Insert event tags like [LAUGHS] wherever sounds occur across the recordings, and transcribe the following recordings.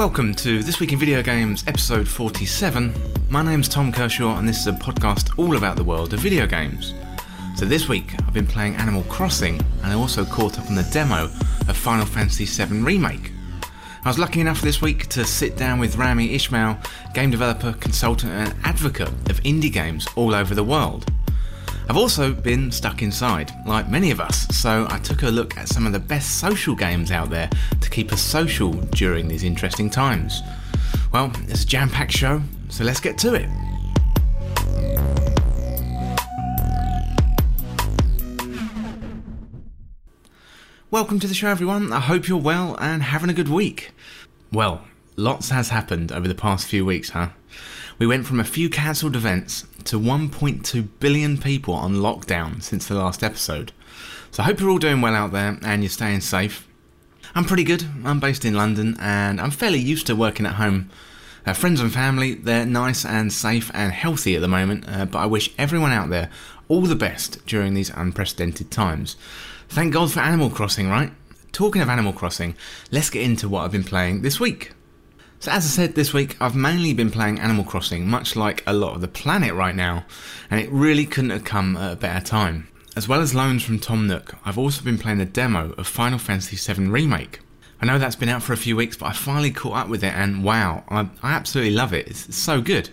Welcome to This Week in Video Games, episode 47. My name's Tom Kershaw, and this is a podcast all about the world of video games. So, this week I've been playing Animal Crossing, and I also caught up on the demo of Final Fantasy VII Remake. I was lucky enough this week to sit down with Rami Ismail, game developer, consultant, and advocate of indie games all over the world. I've also been stuck inside, like many of us, so I took a look at some of the best social games out there to keep us social during these interesting times. Well, it's a jam packed show, so let's get to it. Welcome to the show, everyone. I hope you're well and having a good week. Well, lots has happened over the past few weeks, huh? We went from a few cancelled events to 1.2 billion people on lockdown since the last episode. So I hope you're all doing well out there and you're staying safe. I'm pretty good. I'm based in London and I'm fairly used to working at home. Uh, friends and family, they're nice and safe and healthy at the moment, uh, but I wish everyone out there all the best during these unprecedented times. Thank God for Animal Crossing, right? Talking of Animal Crossing, let's get into what I've been playing this week. So, as I said this week, I've mainly been playing Animal Crossing, much like a lot of the planet right now, and it really couldn't have come at a better time. As well as loans from Tom Nook, I've also been playing the demo of Final Fantasy VII Remake. I know that's been out for a few weeks, but I finally caught up with it, and wow, I, I absolutely love it. It's, it's so good.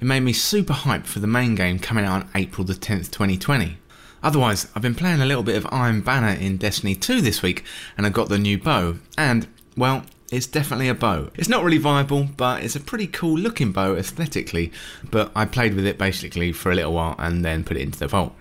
It made me super hyped for the main game coming out on April the 10th, 2020. Otherwise, I've been playing a little bit of Iron Banner in Destiny 2 this week, and I got the new bow, and, well, it's definitely a bow. It's not really viable, but it's a pretty cool looking bow aesthetically. But I played with it basically for a little while and then put it into the vault.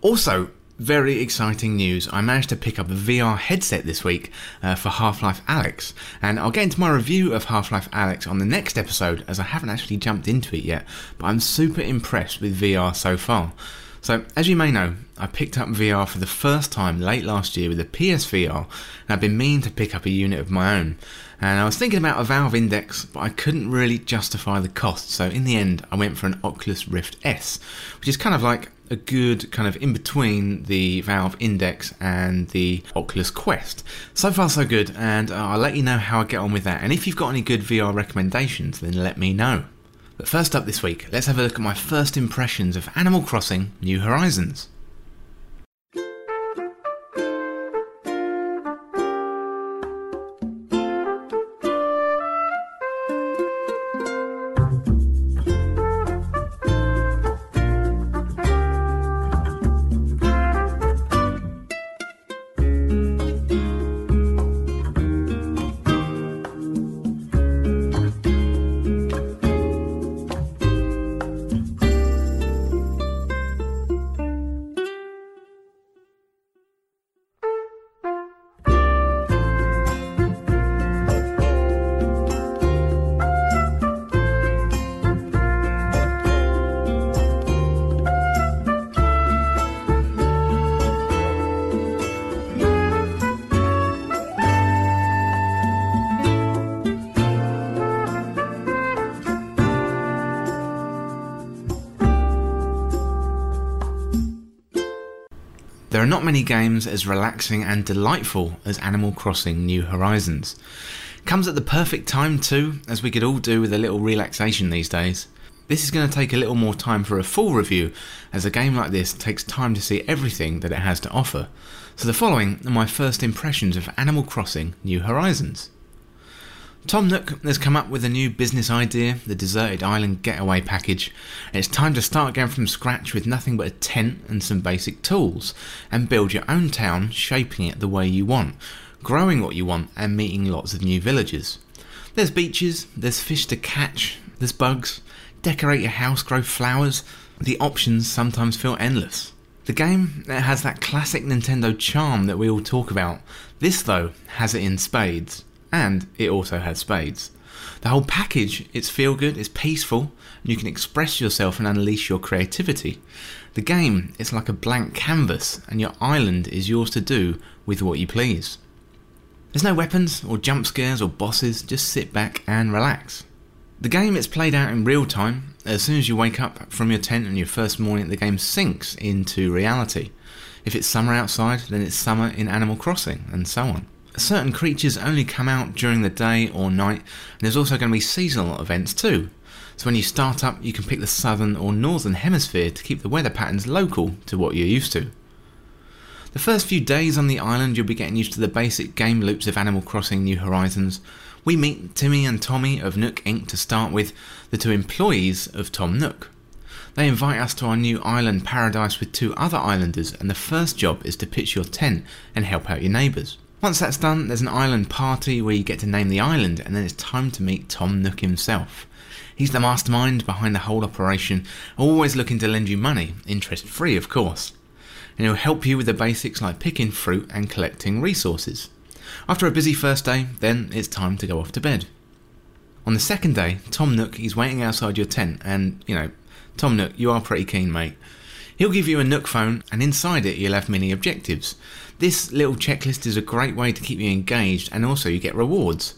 Also, very exciting news. I managed to pick up a VR headset this week uh, for Half Life Alyx, and I'll get into my review of Half Life Alyx on the next episode as I haven't actually jumped into it yet, but I'm super impressed with VR so far. So, as you may know, I picked up VR for the first time late last year with a PSVR, and I've been meaning to pick up a unit of my own. And I was thinking about a Valve Index, but I couldn't really justify the cost, so in the end, I went for an Oculus Rift S, which is kind of like a good kind of in between the Valve Index and the Oculus Quest. So far, so good, and uh, I'll let you know how I get on with that. And if you've got any good VR recommendations, then let me know. But first up this week, let's have a look at my first impressions of Animal Crossing New Horizons. Are not many games as relaxing and delightful as Animal Crossing New Horizons. Comes at the perfect time too, as we could all do with a little relaxation these days. This is going to take a little more time for a full review, as a game like this takes time to see everything that it has to offer. So the following are my first impressions of Animal Crossing New Horizons. Tom Nook has come up with a new business idea, the Deserted Island Getaway Package, it's time to start again from scratch with nothing but a tent and some basic tools, and build your own town, shaping it the way you want, growing what you want, and meeting lots of new villagers. There's beaches, there's fish to catch, there's bugs, decorate your house, grow flowers. The options sometimes feel endless. The game has that classic Nintendo charm that we all talk about. This, though, has it in spades and it also has spades. The whole package, it's feel good, it's peaceful, and you can express yourself and unleash your creativity. The game is like a blank canvas, and your island is yours to do with what you please. There's no weapons or jump scares or bosses, just sit back and relax. The game is played out in real time. As soon as you wake up from your tent on your first morning, the game sinks into reality. If it's summer outside, then it's summer in Animal Crossing, and so on. Certain creatures only come out during the day or night, and there's also going to be seasonal events too. So when you start up, you can pick the southern or northern hemisphere to keep the weather patterns local to what you're used to. The first few days on the island, you'll be getting used to the basic game loops of Animal Crossing New Horizons. We meet Timmy and Tommy of Nook Inc. to start with, the two employees of Tom Nook. They invite us to our new island paradise with two other islanders, and the first job is to pitch your tent and help out your neighbours. Once that's done, there's an island party where you get to name the island, and then it's time to meet Tom Nook himself. He's the mastermind behind the whole operation, always looking to lend you money, interest free, of course and he'll help you with the basics like picking fruit and collecting resources. After a busy first day, then it's time to go off to bed. On the second day, Tom Nook is waiting outside your tent, and you know, Tom Nook, you are pretty keen, mate. He'll give you a Nook phone, and inside it, you'll have mini objectives. This little checklist is a great way to keep you engaged, and also you get rewards.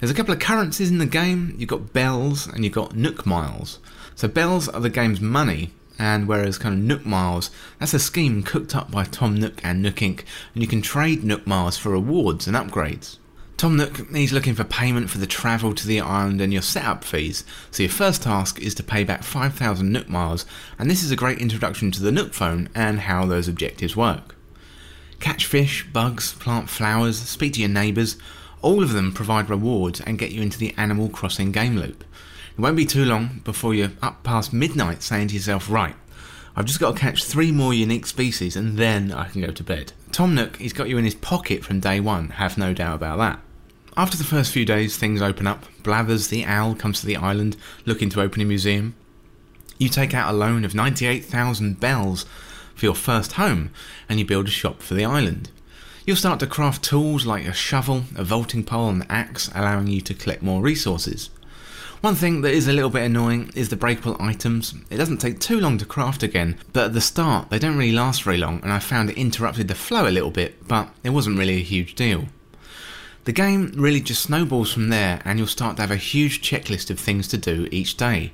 There's a couple of currencies in the game. You've got bells and you've got Nook miles. So bells are the game's money, and whereas kind of Nook Miles, that's a scheme cooked up by Tom Nook and Nook Inc., and you can trade Nook Miles for rewards and upgrades. Tom Nook, he's looking for payment for the travel to the island and your setup fees, so your first task is to pay back 5,000 Nook Miles, and this is a great introduction to the Nook phone and how those objectives work. Catch fish, bugs, plant flowers, speak to your neighbours, all of them provide rewards and get you into the Animal Crossing game loop. It won't be too long before you're up past midnight saying to yourself, right, I've just got to catch three more unique species and then I can go to bed. Tom Nook, he's got you in his pocket from day one, have no doubt about that. After the first few days, things open up. Blathers, the owl, comes to the island looking to open a museum. You take out a loan of 98,000 bells for your first home and you build a shop for the island. You'll start to craft tools like a shovel, a vaulting pole, and an axe, allowing you to collect more resources. One thing that is a little bit annoying is the breakable items. It doesn't take too long to craft again, but at the start they don't really last very long and I found it interrupted the flow a little bit, but it wasn't really a huge deal. The game really just snowballs from there and you'll start to have a huge checklist of things to do each day.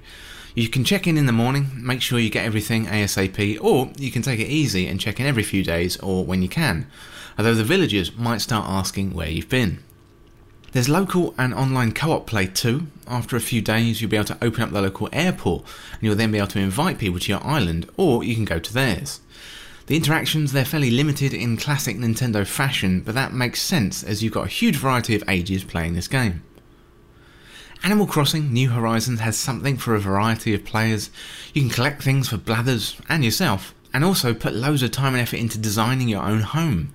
You can check in in the morning, make sure you get everything ASAP, or you can take it easy and check in every few days or when you can, although the villagers might start asking where you've been. There's local and online co op play too. After a few days, you'll be able to open up the local airport and you'll then be able to invite people to your island, or you can go to theirs. The interactions, they're fairly limited in classic Nintendo fashion, but that makes sense as you've got a huge variety of ages playing this game. Animal Crossing New Horizons has something for a variety of players. You can collect things for Blathers and yourself, and also put loads of time and effort into designing your own home.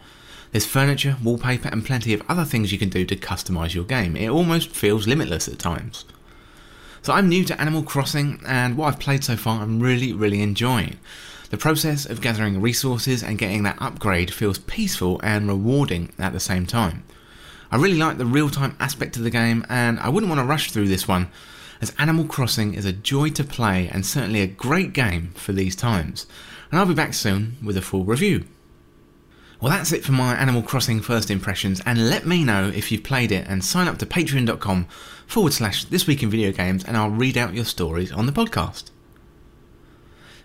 There's furniture, wallpaper, and plenty of other things you can do to customise your game. It almost feels limitless at times. So I'm new to Animal Crossing, and what I've played so far I'm really, really enjoying. The process of gathering resources and getting that upgrade feels peaceful and rewarding at the same time. I really like the real time aspect of the game, and I wouldn't want to rush through this one, as Animal Crossing is a joy to play and certainly a great game for these times. And I'll be back soon with a full review. Well, that's it for my Animal Crossing first impressions, and let me know if you've played it and sign up to patreon.com forward slash this week in video games, and I'll read out your stories on the podcast.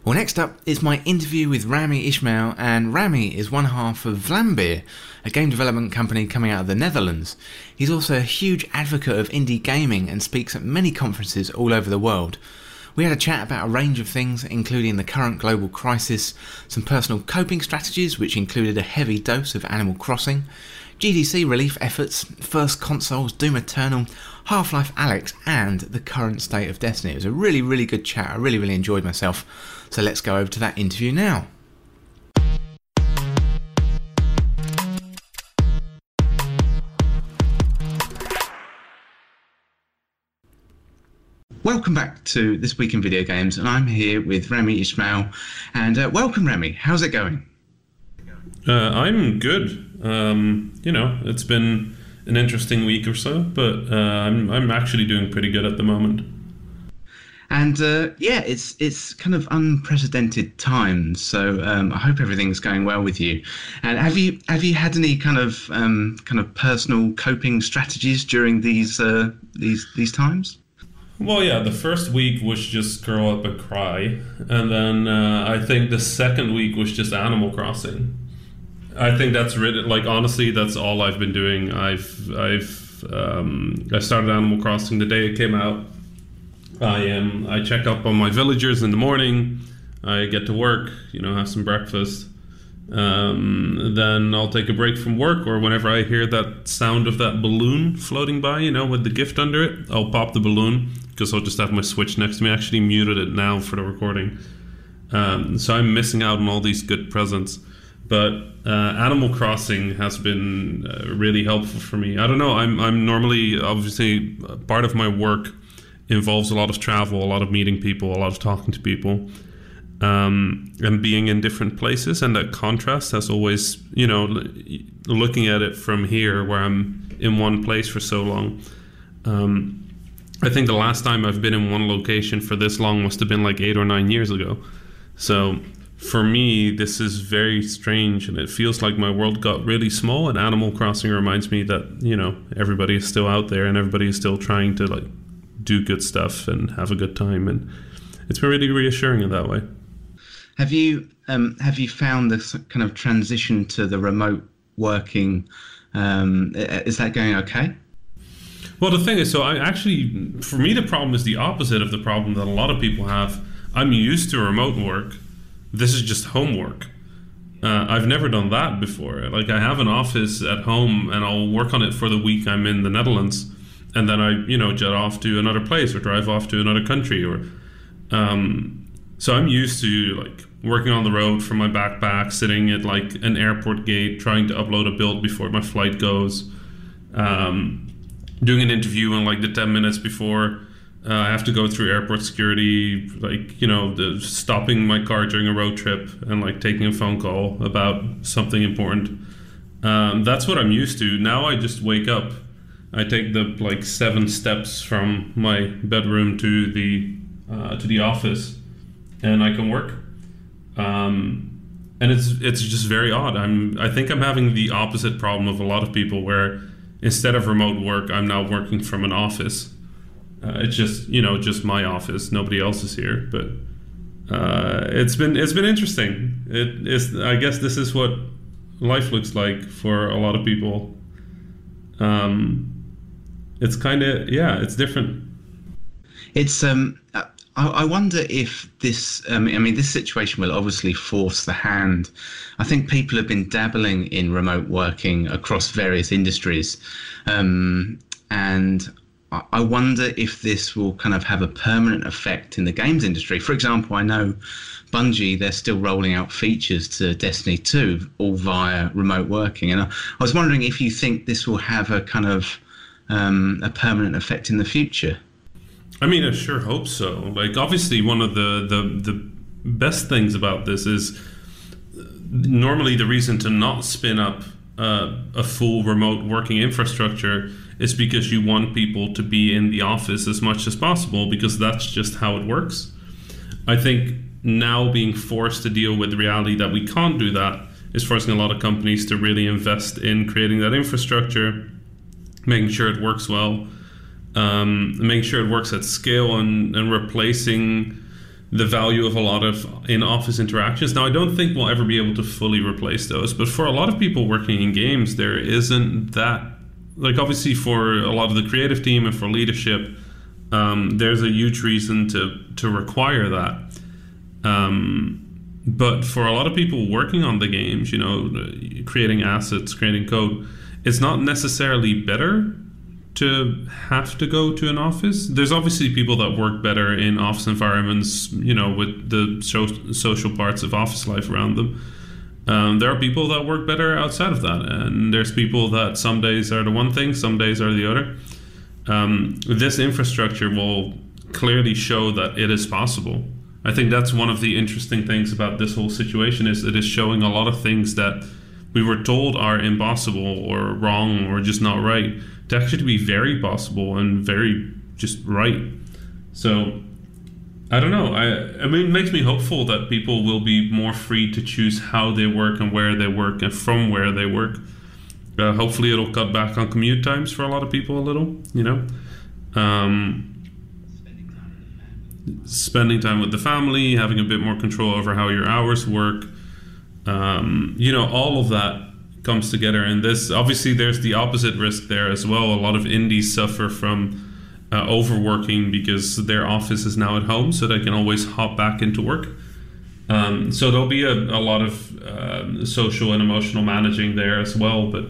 Well, next up is my interview with Rami Ismail, and Rami is one half of Vlambeer, a game development company coming out of the Netherlands. He's also a huge advocate of indie gaming and speaks at many conferences all over the world. We had a chat about a range of things, including the current global crisis, some personal coping strategies, which included a heavy dose of Animal Crossing, GDC relief efforts, first consoles, Doom Eternal, Half Life Alyx, and the current state of Destiny. It was a really, really good chat. I really, really enjoyed myself. So let's go over to that interview now. Welcome back to This Week in Video Games, and I'm here with Rami Ismail. And uh, welcome, Remy. How's it going? Uh, I'm good. Um, you know, it's been an interesting week or so, but uh, I'm I'm actually doing pretty good at the moment. And uh, yeah, it's it's kind of unprecedented times, so um, I hope everything's going well with you. And have you have you had any kind of um, kind of personal coping strategies during these uh, these these times? Well, yeah, the first week was just grow up and cry, and then uh, I think the second week was just Animal Crossing. I think that's really like honestly, that's all I've been doing. I've I've um, I started Animal Crossing the day it came out. I um I check up on my villagers in the morning. I get to work, you know, have some breakfast. Um, then I'll take a break from work, or whenever I hear that sound of that balloon floating by, you know, with the gift under it, I'll pop the balloon because I'll just have my Switch next to me. I actually muted it now for the recording. Um, so I'm missing out on all these good presents. But uh, Animal Crossing has been uh, really helpful for me. I don't know. I'm I'm normally obviously part of my work involves a lot of travel, a lot of meeting people, a lot of talking to people, um, and being in different places. And that contrast has always, you know, looking at it from here, where I'm in one place for so long. Um, I think the last time I've been in one location for this long must have been like eight or nine years ago. So for me, this is very strange, and it feels like my world got really small. And Animal Crossing reminds me that you know everybody is still out there, and everybody is still trying to like do good stuff and have a good time, and it's been really reassuring in that way. Have you um, have you found this kind of transition to the remote working? Um, is that going okay? Well, the thing is, so I actually, for me, the problem is the opposite of the problem that a lot of people have. I'm used to remote work this is just homework. Uh, I've never done that before. Like I have an office at home, and I'll work on it for the week I'm in the Netherlands, and then I, you know, jet off to another place or drive off to another country, or. Um, so I'm used to like working on the road from my backpack, sitting at like an airport gate, trying to upload a build before my flight goes, um, doing an interview in like the ten minutes before uh, I have to go through airport security, like you know, the, stopping my car during a road trip and like taking a phone call about something important. Um, that's what I'm used to. Now I just wake up. I take the like seven steps from my bedroom to the uh, to the office, and I can work. Um, and it's it's just very odd. I'm I think I'm having the opposite problem of a lot of people, where instead of remote work, I'm now working from an office uh, it's just you know just my office. Nobody else is here, but uh, it's been it's been interesting. It is I guess this is what life looks like for a lot of people. Um, it's kind of yeah, it's different. It's um. I, wonder if this, um, I mean, this situation will obviously force the hand. I think people have been dabbling in remote working across various industries. Um, and I wonder if this will kind of have a permanent effect in the games industry. For example, I know Bungie, they're still rolling out features to Destiny 2, all via remote working. And I, I was wondering if you think this will have a kind of um, a permanent effect in the future. I mean, I sure hope so. Like, obviously, one of the, the, the best things about this is normally the reason to not spin up uh, a full remote working infrastructure is because you want people to be in the office as much as possible because that's just how it works. I think now being forced to deal with the reality that we can't do that is forcing a lot of companies to really invest in creating that infrastructure, making sure it works well, um, making sure it works at scale, and, and replacing the value of a lot of in office interactions. Now, I don't think we'll ever be able to fully replace those, but for a lot of people working in games, there isn't that like obviously for a lot of the creative team and for leadership, um, there's a huge reason to to require that. Um, but for a lot of people working on the games, you know, creating assets, creating code, it's not necessarily better to have to go to an office. There's obviously people that work better in office environments, you know, with the so- social parts of office life around them. Um, there are people that work better outside of that, and there's people that some days are the one thing, some days are the other. Um, this infrastructure will clearly show that it is possible. I think that's one of the interesting things about this whole situation is it is showing a lot of things that we were told are impossible or wrong or just not right to actually be very possible and very just right. So I don't know. I I mean, it makes me hopeful that people will be more free to choose how they work and where they work and from where they work. Uh, hopefully, it'll cut back on commute times for a lot of people a little. You know, um, spending time with the family, having a bit more control over how your hours work. Um, you know, all of that comes together. And this obviously there's the opposite risk there as well. A lot of indies suffer from uh, overworking because their office is now at home, so they can always hop back into work. Um, so there'll be a, a lot of uh, social and emotional managing there as well. But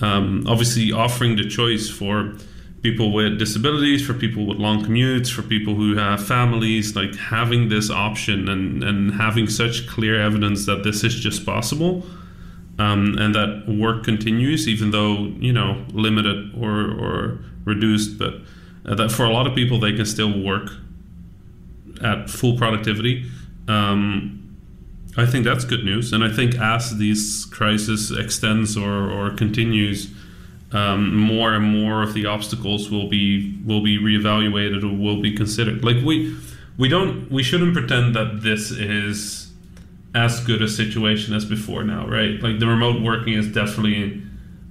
um, obviously, offering the choice for people with disabilities, for people with long commutes, for people who have families, like having this option and, and having such clear evidence that this is just possible um, and that work continues, even though, you know, limited or, or reduced, but uh, that for a lot of people, they can still work at full productivity. Um, I think that's good news. And I think as this crisis extends or, or continues, um, more and more of the obstacles will be will be reevaluated or will be considered. Like we we don't we shouldn't pretend that this is as good a situation as before now, right? Like the remote working is definitely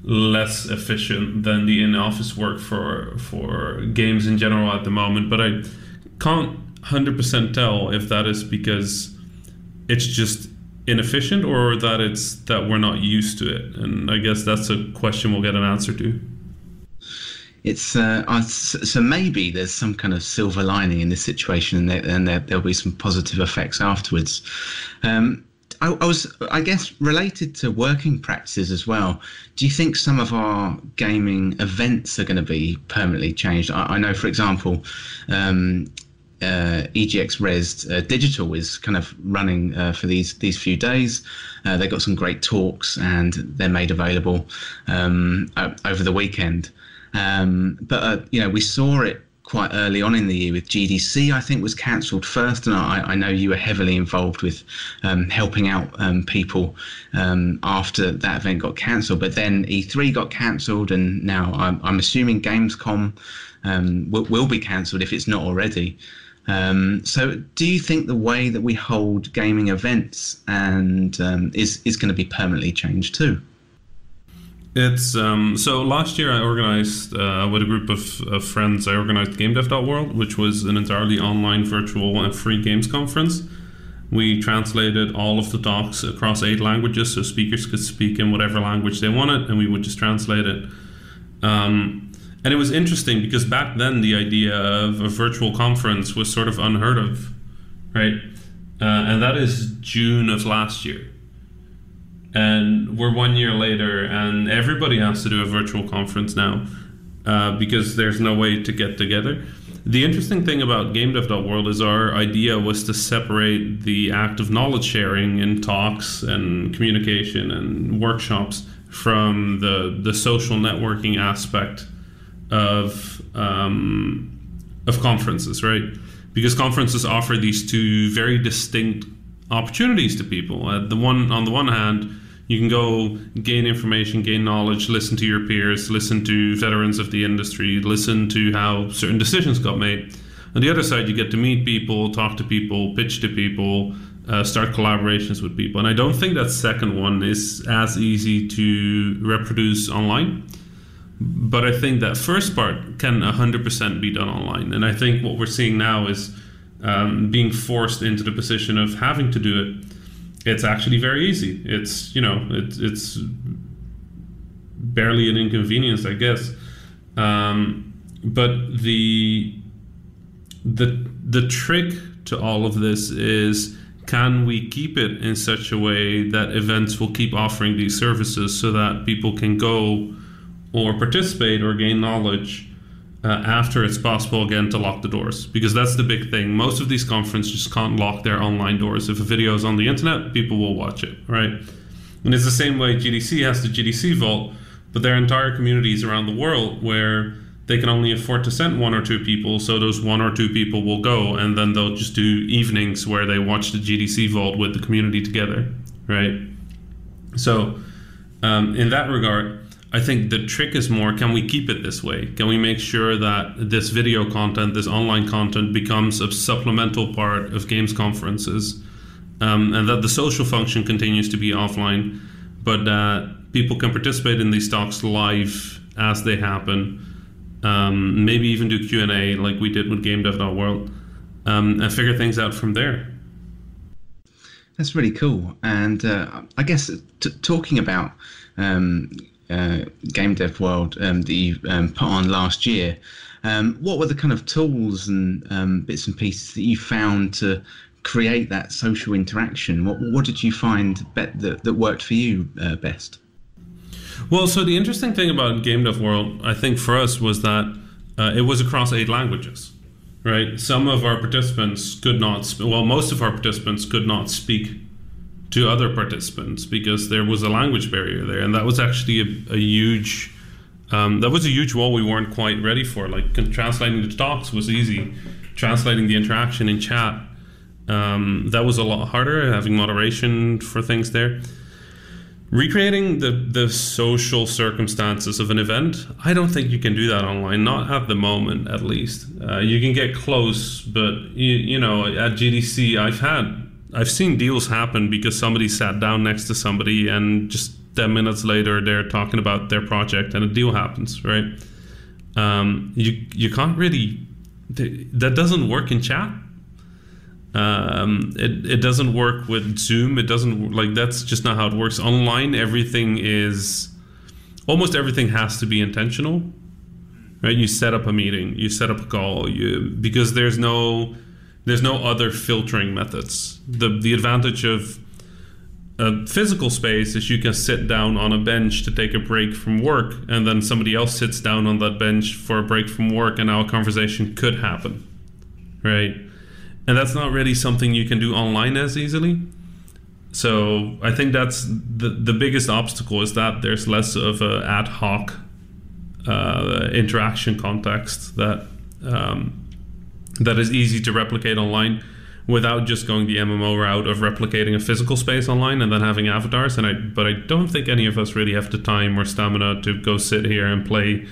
less efficient than the in-office work for for games in general at the moment, but I can't 100% tell if that is because it's just inefficient or that it's that we're not used to it? And i guess that's a question we'll get an answer to. It's uh, so maybe there's some kind of silver lining in this situation and, there, and there, will be some positive effects afterwards. Um, I, I, was i guess related to working practices as well. Do you think some of our gaming events are going to be permanently changed? I, I know for example um, uh, EGX Rezzed uh, Digital is kind of running uh, for these these few days. Uh, they got some great talks and they're made available um, over the weekend. Um, but uh, you know, we saw it quite early on in the year with GDC. I think was cancelled first, and I, I, know you were heavily involved with um, helping out um, people um, after that event got cancelled. But then E3 got cancelled, and now I'm, I'm assuming Gamescom um, will, will be cancelled if it's not already. Um, so, do you think the way that we hold gaming events and um, is is going to be permanently changed too? It's um, so last year I organized uh, with a group of, of, friends. I organized GameDev.world, which was an entirely online, virtual, and free games conference. We translated all of the talks across eight languages, so speakers could speak in whatever language they wanted, and we would just translate it. Um, and it was interesting because back then the idea of a virtual conference was sort of unheard of, right? Uh, and that is June of last year. And we're one year later, and everybody has to do a virtual conference now uh, because there's no way to get together. The interesting thing about GameDev.world is our idea was to separate the act of knowledge sharing in talks and communication and workshops from the, the social networking aspect of um, of conferences, right? Because conferences offer these two very distinct opportunities to people. Uh, the one on the one hand, you can go gain information, gain knowledge, listen to your peers, listen to veterans of the industry, listen to how certain decisions got made. On the other side, you get to meet people, talk to people, pitch to people, uh, start collaborations with people. And I don't think that second one is as easy to reproduce online but I think that first part can 100% be done online. And I think what we're seeing now is um, being forced into the position of having to do it. It's actually very easy. It's, you know, it, it's barely an inconvenience, I guess. Um, but the, the, the trick to all of this is can we keep it in such a way that events will keep offering these services so that people can go or participate or gain knowledge uh, after it's possible again to lock the doors. Because that's the big thing. Most of these conferences just can't lock their online doors. If a video is on the internet people will watch it right? And it's the same way gdc has the gdc vault but there are entire communities around the world where they can only afford to send one or two people so those one or two people will go and then they'll just do evenings where they watch the gdc vault with the community together right? So um, in that regard I think the trick is more can we keep it this way? Can we make sure that this video content, this online content, becomes a supplemental part of games conferences um, and that the social function continues to be offline, but that people can participate in these talks live as they happen? Um, maybe even do Q&A like we did with GameDev.world um, and figure things out from there. That's really cool. And uh, I guess t- talking about um, uh, Game Dev World um, that you um, put on last year, um, what were the kind of tools and um, bits and pieces that you found to create that social interaction? What, what did you find be- that, that worked for you uh, best? Well, so the interesting thing about Game Dev World, I think for us, was that uh, it was across eight languages, right? Some of our participants could not, sp- well, most of our participants could not speak to other participants because there was a language barrier there, and that was actually a, a huge. Um, that was a huge wall we weren't quite ready for. Like translating the talks was easy, translating the interaction in chat um, that was a lot harder. Having moderation for things there recreating the the social circumstances of an event i don't think you can do that online not at the moment at least uh, you can get close but you, you know at gdc i've had i've seen deals happen because somebody sat down next to somebody and just 10 minutes later they're talking about their project and a deal happens right um, you you can't really that doesn't work in chat um, it, it doesn't work with Zoom. It doesn't like that's just not how it works. Online, everything is almost everything has to be intentional, right? You set up a meeting, you set up a call, you because there's no there's no other filtering methods. The the advantage of a physical space is you can sit down on a bench to take a break from work, and then somebody else sits down on that bench for a break from work, and a conversation could happen, right? and that's not really something you can do online as easily. So I think that's the the biggest obstacle is that there's less of a ad hoc uh, interaction context that um, that is easy to replicate online without just going the MMO route of replicating a physical space online and then having avatars. And I but I don't think any of us really have the time or stamina to go sit here and play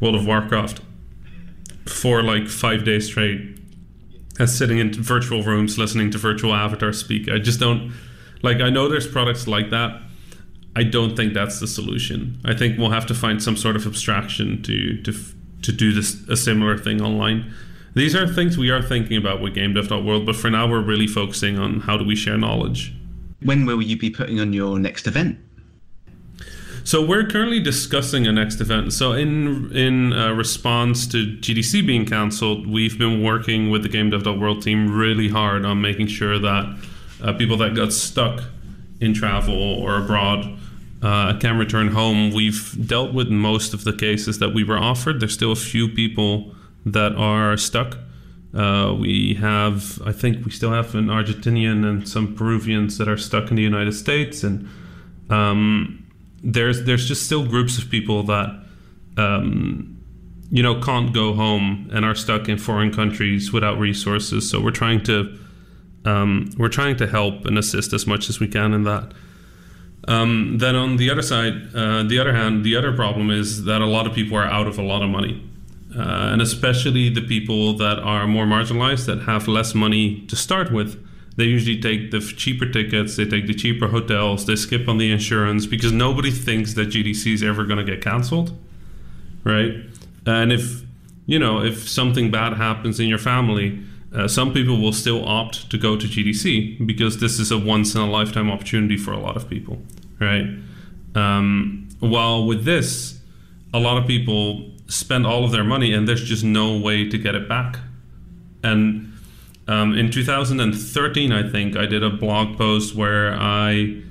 World of Warcraft for like five days straight as sitting in virtual rooms listening to virtual avatars speak. I just don't like. I know there's products like that. I don't think that's the solution. I think we'll have to find some sort of abstraction to to to do this a similar thing online. These are things we are thinking about with GameDev.world, but for now we're really focusing on how do we share knowledge. When will you be putting on your next event? So we're currently discussing a next event. So in in uh, response to GDC being cancelled, we've been working with the GameDev.world team really hard on making sure that uh, people that got stuck in travel or abroad uh, can return home. We've dealt with most of the cases that we were offered. There's still a few people that are stuck. Uh, we have, I think, we still have an Argentinian and some Peruvians that are stuck in the United States, and um, there's there's just still groups of people that um, you know can't go home and are stuck in foreign countries without resources. So we're trying to um, we're trying to help and assist as much as we can in that. Um, then on the other side, uh, the other hand, the other problem is that a lot of people are out of a lot of money, uh, and especially the people that are more marginalized that have less money to start with they usually take the cheaper tickets, they take the cheaper hotels, they skip on the insurance because nobody thinks that GDC is ever going to get canceled, right? And if you know if something bad happens in your family, uh, some people will still opt to go to GDC because this is a once in a lifetime opportunity for a lot of people, right? Um, while with this, a lot of people spend all of their money and there's just no way to get it back. And um, in 2013, I think I did a blog post where I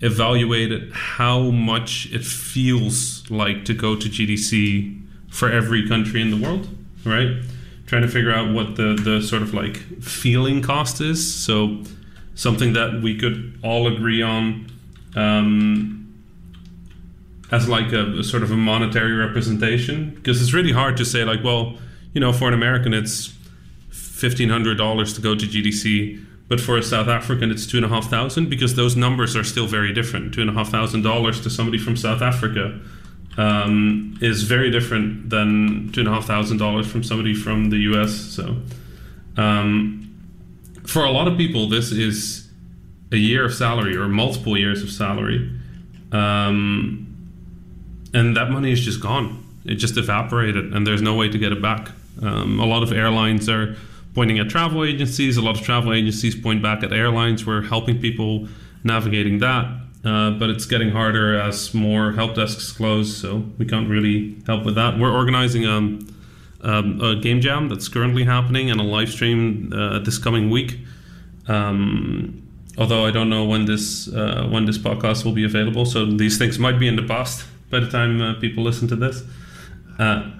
evaluated how much it feels like to go to GDC for every country in the world, right? Trying to figure out what the, the sort of like feeling cost is. So, something that we could all agree on um, as like a, a sort of a monetary representation. Because it's really hard to say, like, well, you know, for an American, it's $1,500 to go to GDC, but for a South African, it's two and a half thousand because those numbers are still very different. Two and a half thousand dollars to somebody from South Africa um, is very different than two and a half thousand dollars from somebody from the US. So, um, for a lot of people, this is a year of salary or multiple years of salary. Um, and that money is just gone. It just evaporated, and there's no way to get it back. Um, a lot of airlines are pointing at travel agencies. A lot of travel agencies point back at airlines. We're helping people navigating that. Uh, but it's getting harder as more help desks close, so we can't really help with that. We're organizing um, um, a game jam that's currently happening and a live stream uh, this coming week. Um, although I don't know when this uh, when this podcast will be available, so these things might be in the past by the time uh, people listen to this. Uh,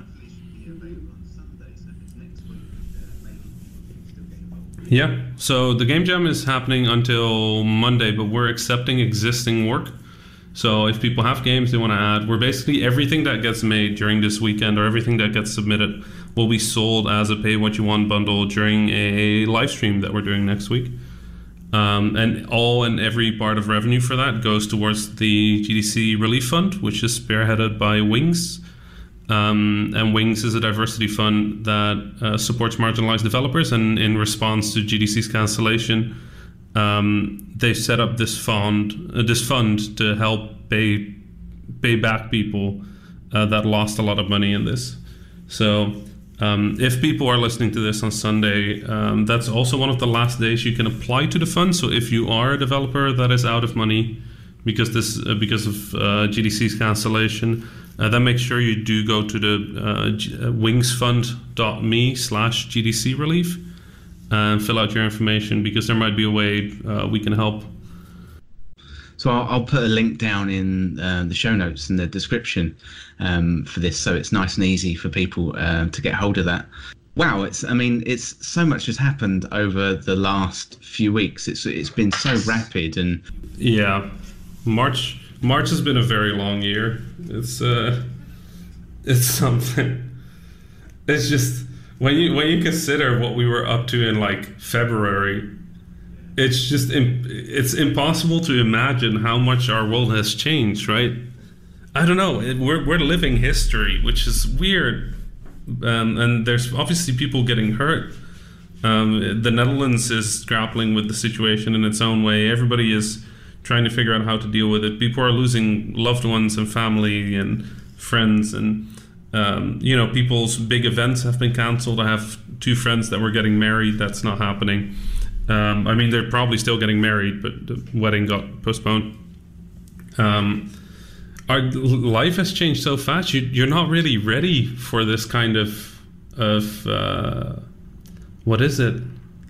yeah, so the game jam is happening until Monday, but we're accepting existing work. So if people have games they want to add, we're basically everything that gets made during this weekend or everything that gets submitted will be sold as a pay what you want bundle during a live stream that we're doing next week. Um, and all and every part of revenue for that goes towards the GDC Relief Fund, which is spearheaded by Wings. Um, and Wings is a diversity fund that uh, supports marginalized developers. And in response to GDC's cancellation, um, they set up this fund, uh, this fund to help pay pay back people uh, that lost a lot of money in this. So um, if people are listening to this on Sunday, um, that's also one of the last days you can apply to the fund. So if you are a developer that is out of money because this uh, because of uh, GDC's cancellation, uh, then make sure you do go to the uh, uh wingsfund.me slash GDC relief and fill out your information because there might be a way uh, we can help. So I'll, I'll, put a link down in uh, the show notes in the description um, for this, so it's nice and easy for people uh, to get hold of that. Wow, it's I mean it's so much has happened over the last few weeks. It's it's been so rapid and yeah, March March has been a very long year. It's uh, it's something. It's just when you when you consider what we were up to in like February it's just it's impossible to imagine how much our world has changed, right? I don't know. We're we're living history, which is weird, um, and there's obviously people getting hurt. Um, the Netherlands is grappling with the situation in its own way. Everybody is trying to figure out how to deal with it. People are losing loved ones and family and friends, and um, you know, people's big events have been cancelled. I have two friends that were getting married. That's not happening. Um, I mean, they're probably still getting married, but the wedding got postponed. Um, our life has changed so fast. You, are not really ready for this kind of of uh, what is it?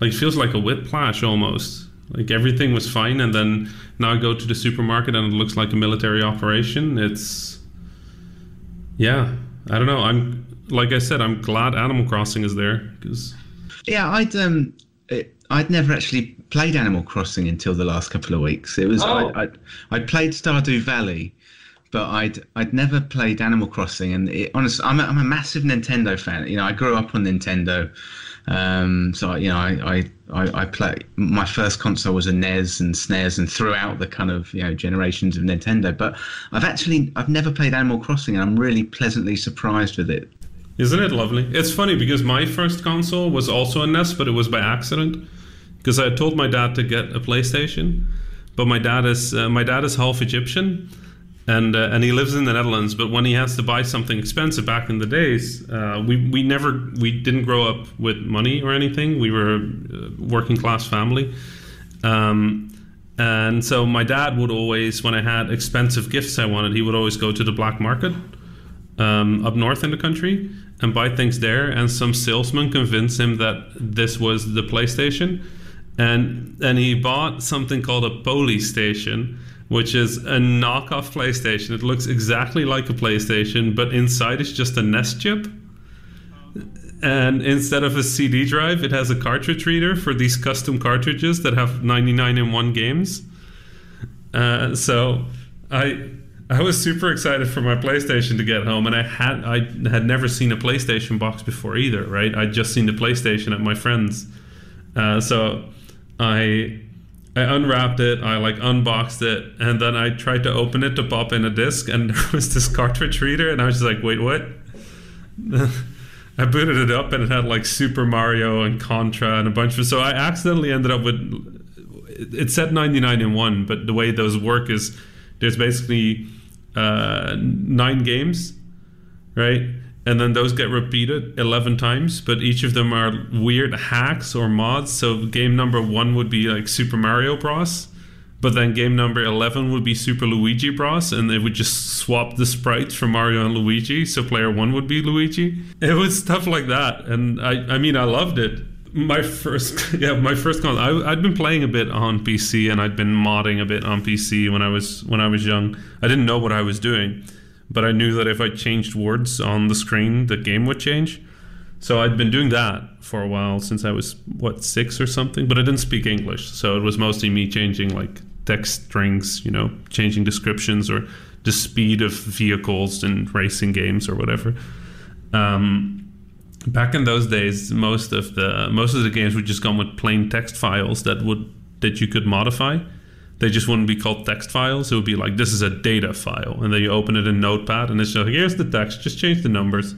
Like it feels like a whiplash almost. Like everything was fine, and then now I go to the supermarket and it looks like a military operation. It's yeah, I don't know. I'm like I said, I'm glad Animal Crossing is there because yeah, I'd um it, I'd never actually played Animal Crossing until the last couple of weeks. It was oh. I, I I played Stardew Valley, but I'd I'd never played Animal Crossing. And it, honestly, I'm a, I'm a massive Nintendo fan. You know, I grew up on Nintendo, um, so you know, I, I I I play my first console was a NES and SNES, and throughout the kind of you know generations of Nintendo. But I've actually I've never played Animal Crossing, and I'm really pleasantly surprised with it. Isn't it lovely? It's funny because my first console was also a NES, but it was by accident because I told my dad to get a PlayStation, but my dad is uh, my dad is half Egyptian, and uh, and he lives in the Netherlands. But when he has to buy something expensive back in the days, uh, we we never we didn't grow up with money or anything. We were a working class family. Um, and so my dad would always, when I had expensive gifts I wanted, he would always go to the black market um, up north in the country and buy things there. And some salesman convinced him that this was the PlayStation, and and he bought something called a Polystation, which is a knockoff PlayStation. It looks exactly like a PlayStation, but inside it's just a NES chip. And instead of a CD drive, it has a cartridge reader for these custom cartridges that have 99 in one games. Uh, so I I was super excited for my PlayStation to get home, and I had I had never seen a PlayStation box before either. Right, I'd just seen the PlayStation at my friend's, uh, so I I unwrapped it, I like unboxed it, and then I tried to open it to pop in a disc, and [LAUGHS] there was this cartridge reader, and I was just like, wait, what? [LAUGHS] I booted it up, and it had like Super Mario and Contra and a bunch of. So I accidentally ended up with. It said 99 in one, but the way those work is there's basically uh, nine games, right? and then those get repeated 11 times but each of them are weird hacks or mods. So game number one would be like super mario bros. But then game number 11 would be super luigi bros. And they would just swap the sprites from mario and luigi. So player one would be luigi. It was stuff like that. And i, I mean i loved it my first [LAUGHS] yeah my first con I, i'd been playing a bit on pc and i'd been modding a bit on pc when i was when i was young i didn't know what i was doing but I knew that if I changed words on the screen, the game would change. So I'd been doing that for a while since I was what six or something, but I didn't speak English, so it was mostly me changing like text strings, you know, changing descriptions or the speed of vehicles in racing games or whatever. Um, back in those days, most of the most of the games would just come with plain text files that would that you could modify they just wouldn't be called text files. It would be like this is a data file, and then you open it in Notepad, and it's just like here's the text, just change the numbers.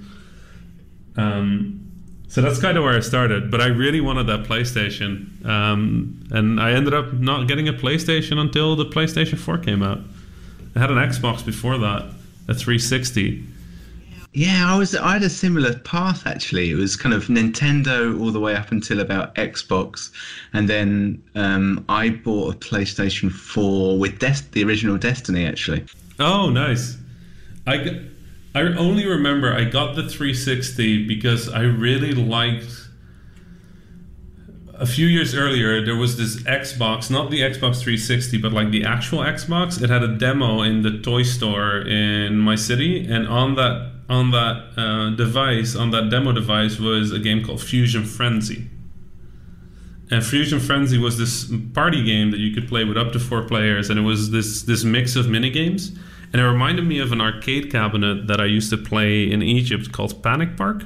Um, so that's kind of where I started. But I really wanted that PlayStation, um, and I ended up not getting a PlayStation until the PlayStation 4 came out. I had an Xbox before that, a 360 yeah, I was. I had a similar path actually. It was kind of Nintendo all the way up until about Xbox, and then um, I bought a PlayStation Four with Des- the original Destiny actually. Oh, nice. I I only remember I got the 360 because I really liked. A few years earlier, there was this Xbox, not the Xbox 360, but like the actual Xbox. It had a demo in the toy store in my city, and on that on that uh, device, on that demo device, was a game called Fusion Frenzy. And Fusion Frenzy was this party game that you could play with up to four players, and it was this this mix of mini games. And it reminded me of an arcade cabinet that I used to play in Egypt called Panic Park.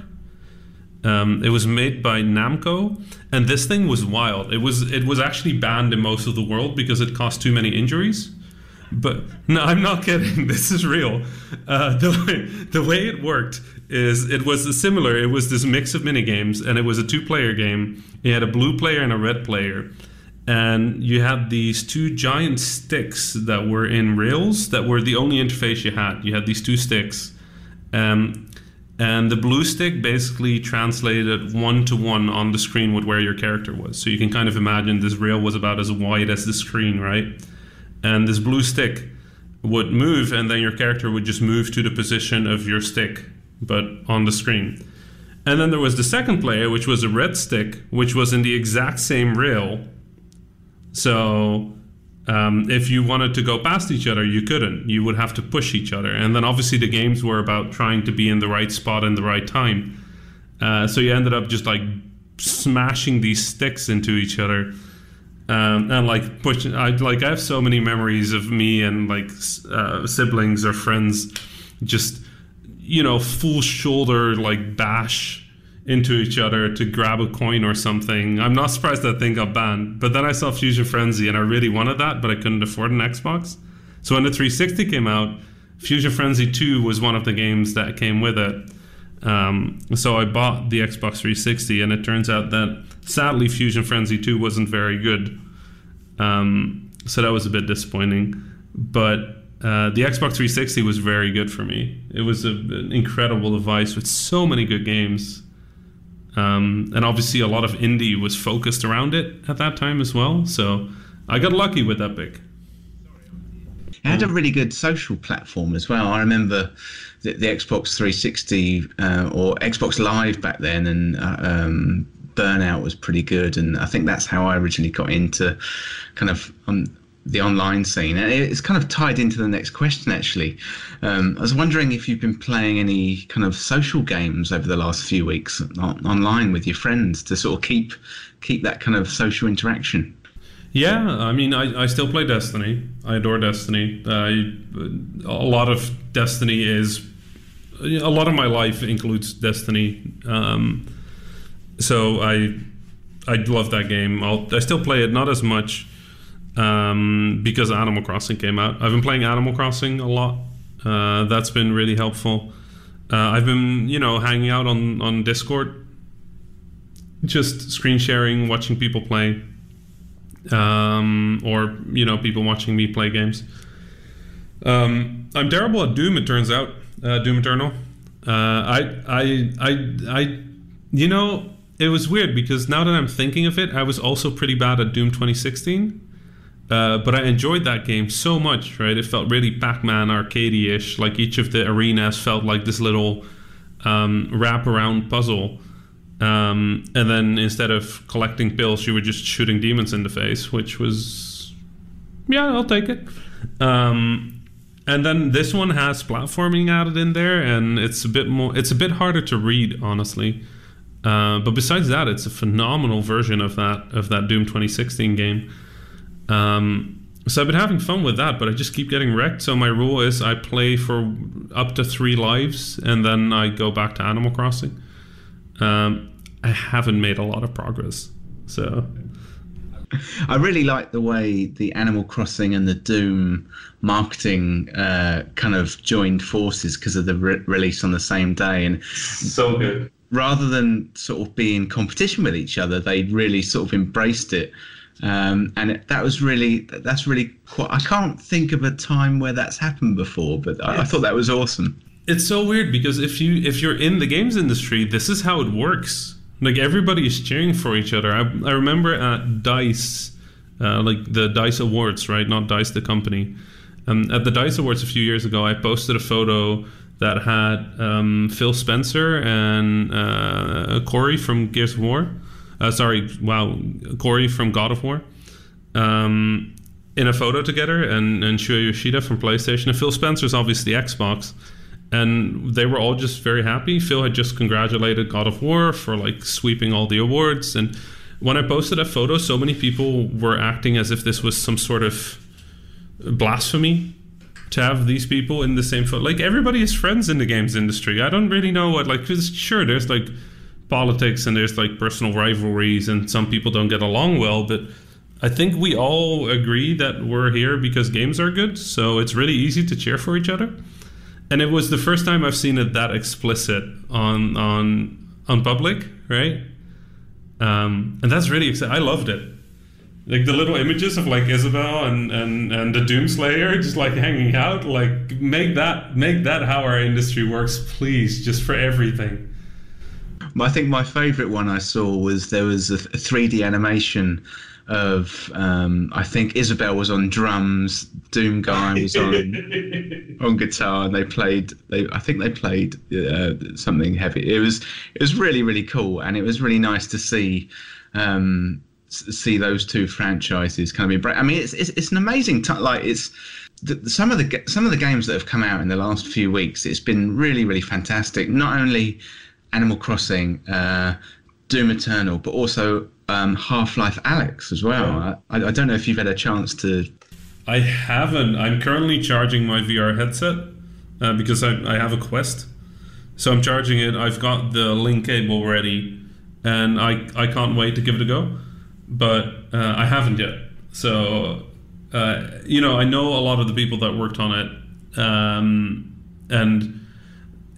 Um, it was made by Namco, and this thing was wild. It was it was actually banned in most of the world because it caused too many injuries. But no, I'm not kidding. [LAUGHS] This is real. Uh, [LAUGHS] the way the way it worked is it was similar. It was this mix of mini games, and it was a two-player game. You had a blue player and a red player, and you had these two giant sticks that were in rails that were the only interface you had. You had these two sticks, um, and the blue stick basically translated one to one on the screen with where your character was. So you can kind of imagine this rail was about as wide as the screen, right? And this blue stick would move, and then your character would just move to the position of your stick, but on the screen. And then there was the second player, which was a red stick, which was in the exact same rail. So um, if you wanted to go past each other, you couldn't. You would have to push each other. And then obviously the games were about trying to be in the right spot in the right time. Uh, so you ended up just like smashing these sticks into each other um, and like pushing I like I have so many memories of me and like uh, siblings or friends just you know full shoulder like bash into each other to grab a coin or something. I'm not surprised that thing got banned. But then I saw Fusion Frenzy and I really wanted that, but I couldn't afford an Xbox. So when the 360 came out, Fusion Frenzy 2 was one of the games that came with it. Um, so I bought the Xbox 360, and it turns out that sadly Fusion Frenzy 2 wasn't very good. Um, so that was a bit disappointing. But uh, the Xbox 360 was very good for me. It was a, an incredible device with so many good games. Um, and obviously, a lot of indie was focused around it at that time as well. So I got lucky with Epic. It had a really good social platform as well. I remember the, the Xbox 360 uh, or Xbox Live back then, and uh, um, Burnout was pretty good, and I think that's how I originally got into kind of the online scene. And it's kind of tied into the next question, actually. Um, I was wondering if you've been playing any kind of social games over the last few weeks on, online with your friends to sort of keep keep that kind of social interaction. Yeah, I mean, I, I still play Destiny. I adore Destiny. I, a lot of Destiny is a lot of my life includes Destiny. Um, so I I love that game. I'll, I still play it, not as much um, because Animal Crossing came out. I've been playing Animal Crossing a lot. Uh, that's been really helpful. Uh, I've been, you know, hanging out on, on Discord, just screen sharing, watching people play, um, or, you know, people watching me play games. Um, I'm terrible at Doom, it turns out, uh, Doom Eternal. Uh, I, I, I, I, you know, it was weird because now that I'm thinking of it, I was also pretty bad at Doom 2016. Uh, but I enjoyed that game so much, right? It felt really Pac-Man arcadey-ish. Like each of the arenas felt like this little um, wrap-around puzzle. Um, and then instead of collecting pills, you were just shooting demons in the face, which was, yeah, I'll take it. Um, and then this one has platforming added in there, and it's a bit more, it's a bit harder to read, honestly. Uh, but besides that, it's a phenomenal version of that of that Doom 2016 game. Um, so I've been having fun with that, but I just keep getting wrecked. So my rule is I play for up to three lives, and then I go back to Animal Crossing. Um, I haven't made a lot of progress, so. I really like the way the Animal Crossing and the Doom marketing uh, kind of joined forces because of the re- release on the same day, and so good. Rather than sort of be in competition with each other, they really sort of embraced it um, and it, that was really that's really quite. I can't think of a time where that's happened before, but I, I thought that was awesome. It's so weird because if you if you're in the games industry, this is how it works. Like everybody is cheering for each other. I, I remember at Dice, uh, like the Dice Awards, right? Not Dice the company. Um, at the Dice Awards a few years ago, I posted a photo that had um, Phil Spencer and uh, Cory from Gears of War. Uh, sorry, wow, Cory from God of War, um, in a photo together, and and Shuhei Yoshida from PlayStation, and Phil Spencer's obviously Xbox, and they were all just very happy. Phil had just congratulated God of War for like sweeping all the awards, and when I posted that photo, so many people were acting as if this was some sort of blasphemy to have these people in the same foot. Like everybody is friends in the games industry. I don't really know what like. Cause sure, there's like politics and there's like personal rivalries and some people don't get along well but i think we all agree that we're here because games are good so it's really easy to cheer for each other and it was the first time i've seen it that explicit on on on public right um, and that's really exciting i loved it like the little images of like Isabelle and and and the Doomslayer just like hanging out like make that make that how our industry works please just for everything I think my favourite one I saw was there was a, 3D animation of um, I think Isabelle was on drums, Doom Guy was on [LAUGHS] on guitar, and they played. They I think they played uh, something heavy. It was it was really really cool, and it was really nice to see. Um, see those two franchises kind of be. I mean, it's it's, it's an amazing t- like it's the, some of the some of the games that have come out in the last few weeks. It's been really really fantastic. Not only Animal Crossing, uh, Doom Eternal, but also um, Half Life Alyx as well. Yeah. I, I, don't know if you've had a chance to. I haven't. I'm currently charging my VR headset uh, because I, I have a Quest. So I'm charging it. I've got the link cable ready, and I, I can't wait to give it a go. But uh, I haven't yet. So, uh, you know, I know a lot of the people that worked on it. Um, and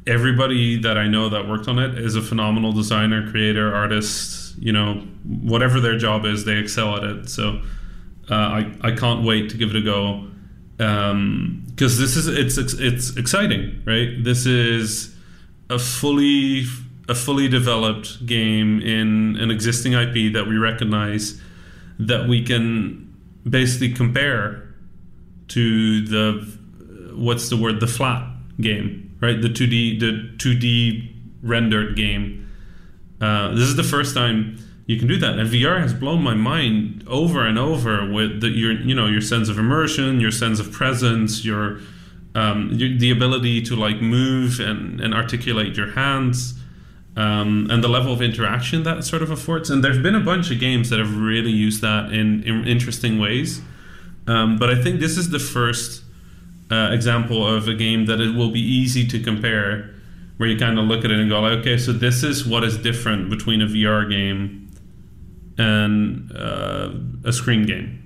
everybody that I know that worked on it is a phenomenal designer, creator, artist. You know, whatever their job is, they excel at it. So uh, I I can't wait to give it a go because um, this is it's it's exciting, right? This is a fully a fully developed game in an existing IP that we recognize that we can basically compare to the what's the word the flat game right? The 2D the 2D rendered game. Uh, this is the first time you can do that, and VR has blown my mind over and over with the, your you know your sense of immersion, your sense of presence, your, um, the ability to like move and, and articulate your hands. Um, and the level of interaction that sort of affords. And there's been a bunch of games that have really used that in, in interesting ways. Um, but I think this is the first uh, example of a game that it will be easy to compare, where you kind of look at it and go, like, okay, so this is what is different between a VR game and uh, a screen game.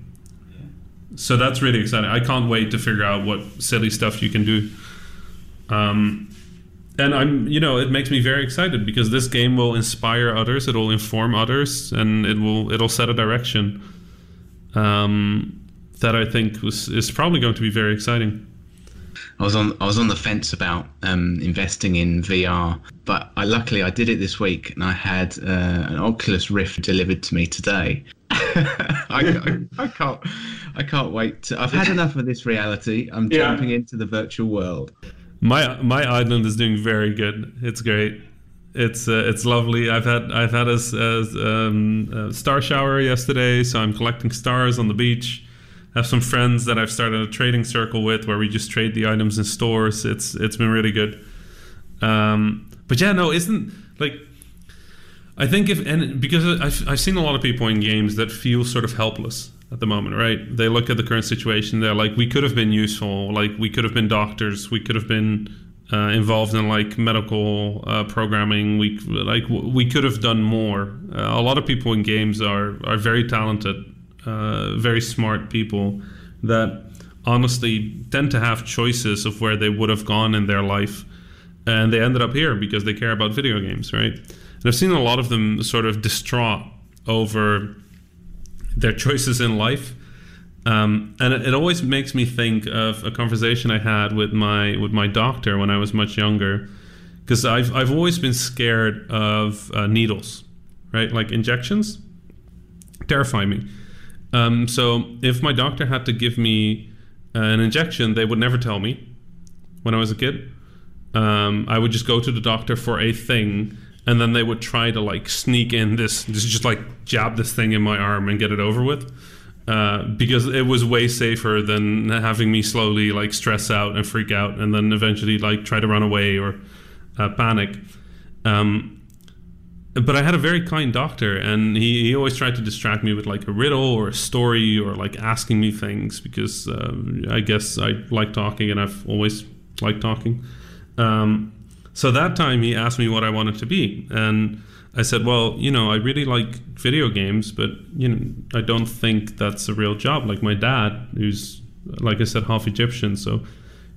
So that's really exciting. I can't wait to figure out what silly stuff you can do. Um, and I'm, you know, it makes me very excited because this game will inspire others, it will inform others, and it will it'll set a direction um, that I think was is probably going to be very exciting. I was on I was on the fence about um, investing in VR, but I luckily I did it this week, and I had uh, an Oculus Rift delivered to me today. [LAUGHS] I, I, I, can't I can't wait. To, I've had enough of this reality. I'm yeah. jumping into the virtual world. My my island is doing very good. It's great. It's uh, it's lovely. I've had I've had a, a, um, a star shower yesterday, so I'm collecting stars on the beach I have some friends that I've started a trading circle with where we just trade the items in stores. It's it's been really good. Um, but yeah, no, isn't like I think if and because I've I've seen a lot of people in games that feel sort of helpless at the moment, right? They look at the current situation. They're like, we could have been useful. Like we could have been doctors. We could have been uh, involved in like medical uh, programming. We like we could have done more. Uh, a lot of people in games are are very talented uh, very smart people that honestly tend to have choices of where they would have gone in their life and they ended up here because they care about video games right and i've seen a lot of them sort of distraught over their choices in life um, and it, it, always makes me think of a conversation I had with my with my doctor when I was much younger, because I've I've always been scared of uh, needles, right? Like injections, terrify me. Um, so if my doctor had to give me uh, an injection, they would never tell me when I was a kid. Um, I would just go to the doctor for a thing, and then they would try to like sneak in this, this just like jab this thing in my arm and get it over with. Uh, because it was way safer than having me slowly like stress out and freak out and then eventually like try to run away or uh, panic. Um, but I had a very kind doctor, and he, he always tried to distract me with like a riddle or a story or like asking me things because uh, I guess I like talking and I've always liked talking. Um, so that time he asked me what I wanted to be, and I said, "Well, you know, I really like video games, but you know, I don't think that's a real job. Like my dad, who's like I said, half Egyptian, so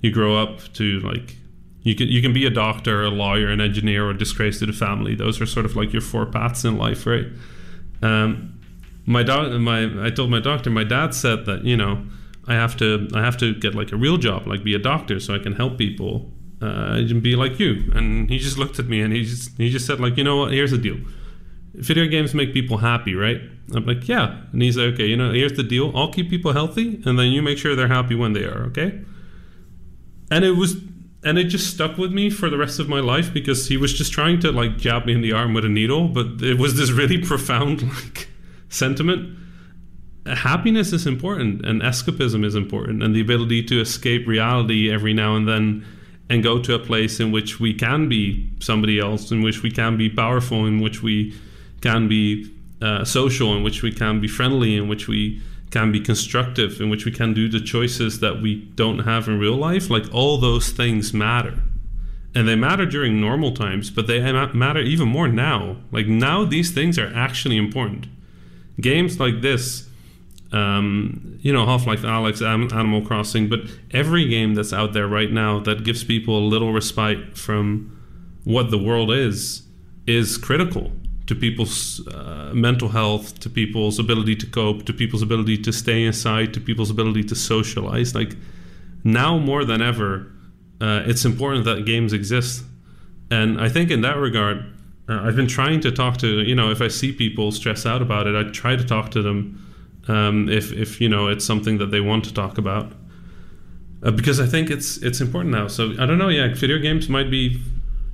you grow up to like you can you can be a doctor, a lawyer, an engineer, or disgrace to the family. Those are sort of like your four paths in life, right? Um, my doc, my I told my doctor, my dad said that you know I have to I have to get like a real job, like be a doctor, so I can help people uh, and be like you. And he just looked at me and he just he just said like you know what? Here's the deal. Video games make people happy, right? I'm like, yeah. And he's like, okay, you know, here's the deal. I'll keep people healthy, and then you make sure they're happy when they are, okay? And it was and it just stuck with me for the rest of my life because he was just trying to like jab me in the arm with a needle but it was this really [LAUGHS] profound like sentiment happiness is important and escapism is important and the ability to escape reality every now and then and go to a place in which we can be somebody else in which we can be powerful in which we can be uh, social in which we can be friendly in which we can be constructive, in which we can do the choices that we don't have in real life, like all those things matter. And they matter during normal times, but they matter even more now. Like now, these things are actually important. Games like this, um, you know, Half Life Alyx, Animal Crossing, but every game that's out there right now that gives people a little respite from what the world is, is critical to people's uh, mental health, to people's ability to cope, to people's ability to stay inside, to people's ability to socialize. Like now more than ever, uh, it's important that games exist. And I think in that regard, uh, I've been trying to talk to you know if I see people stress out about it, I try to talk to them um, if if you know it's something that they want to talk about. Uh, because I think it's it's important now. So I don't know. Yeah, video games might be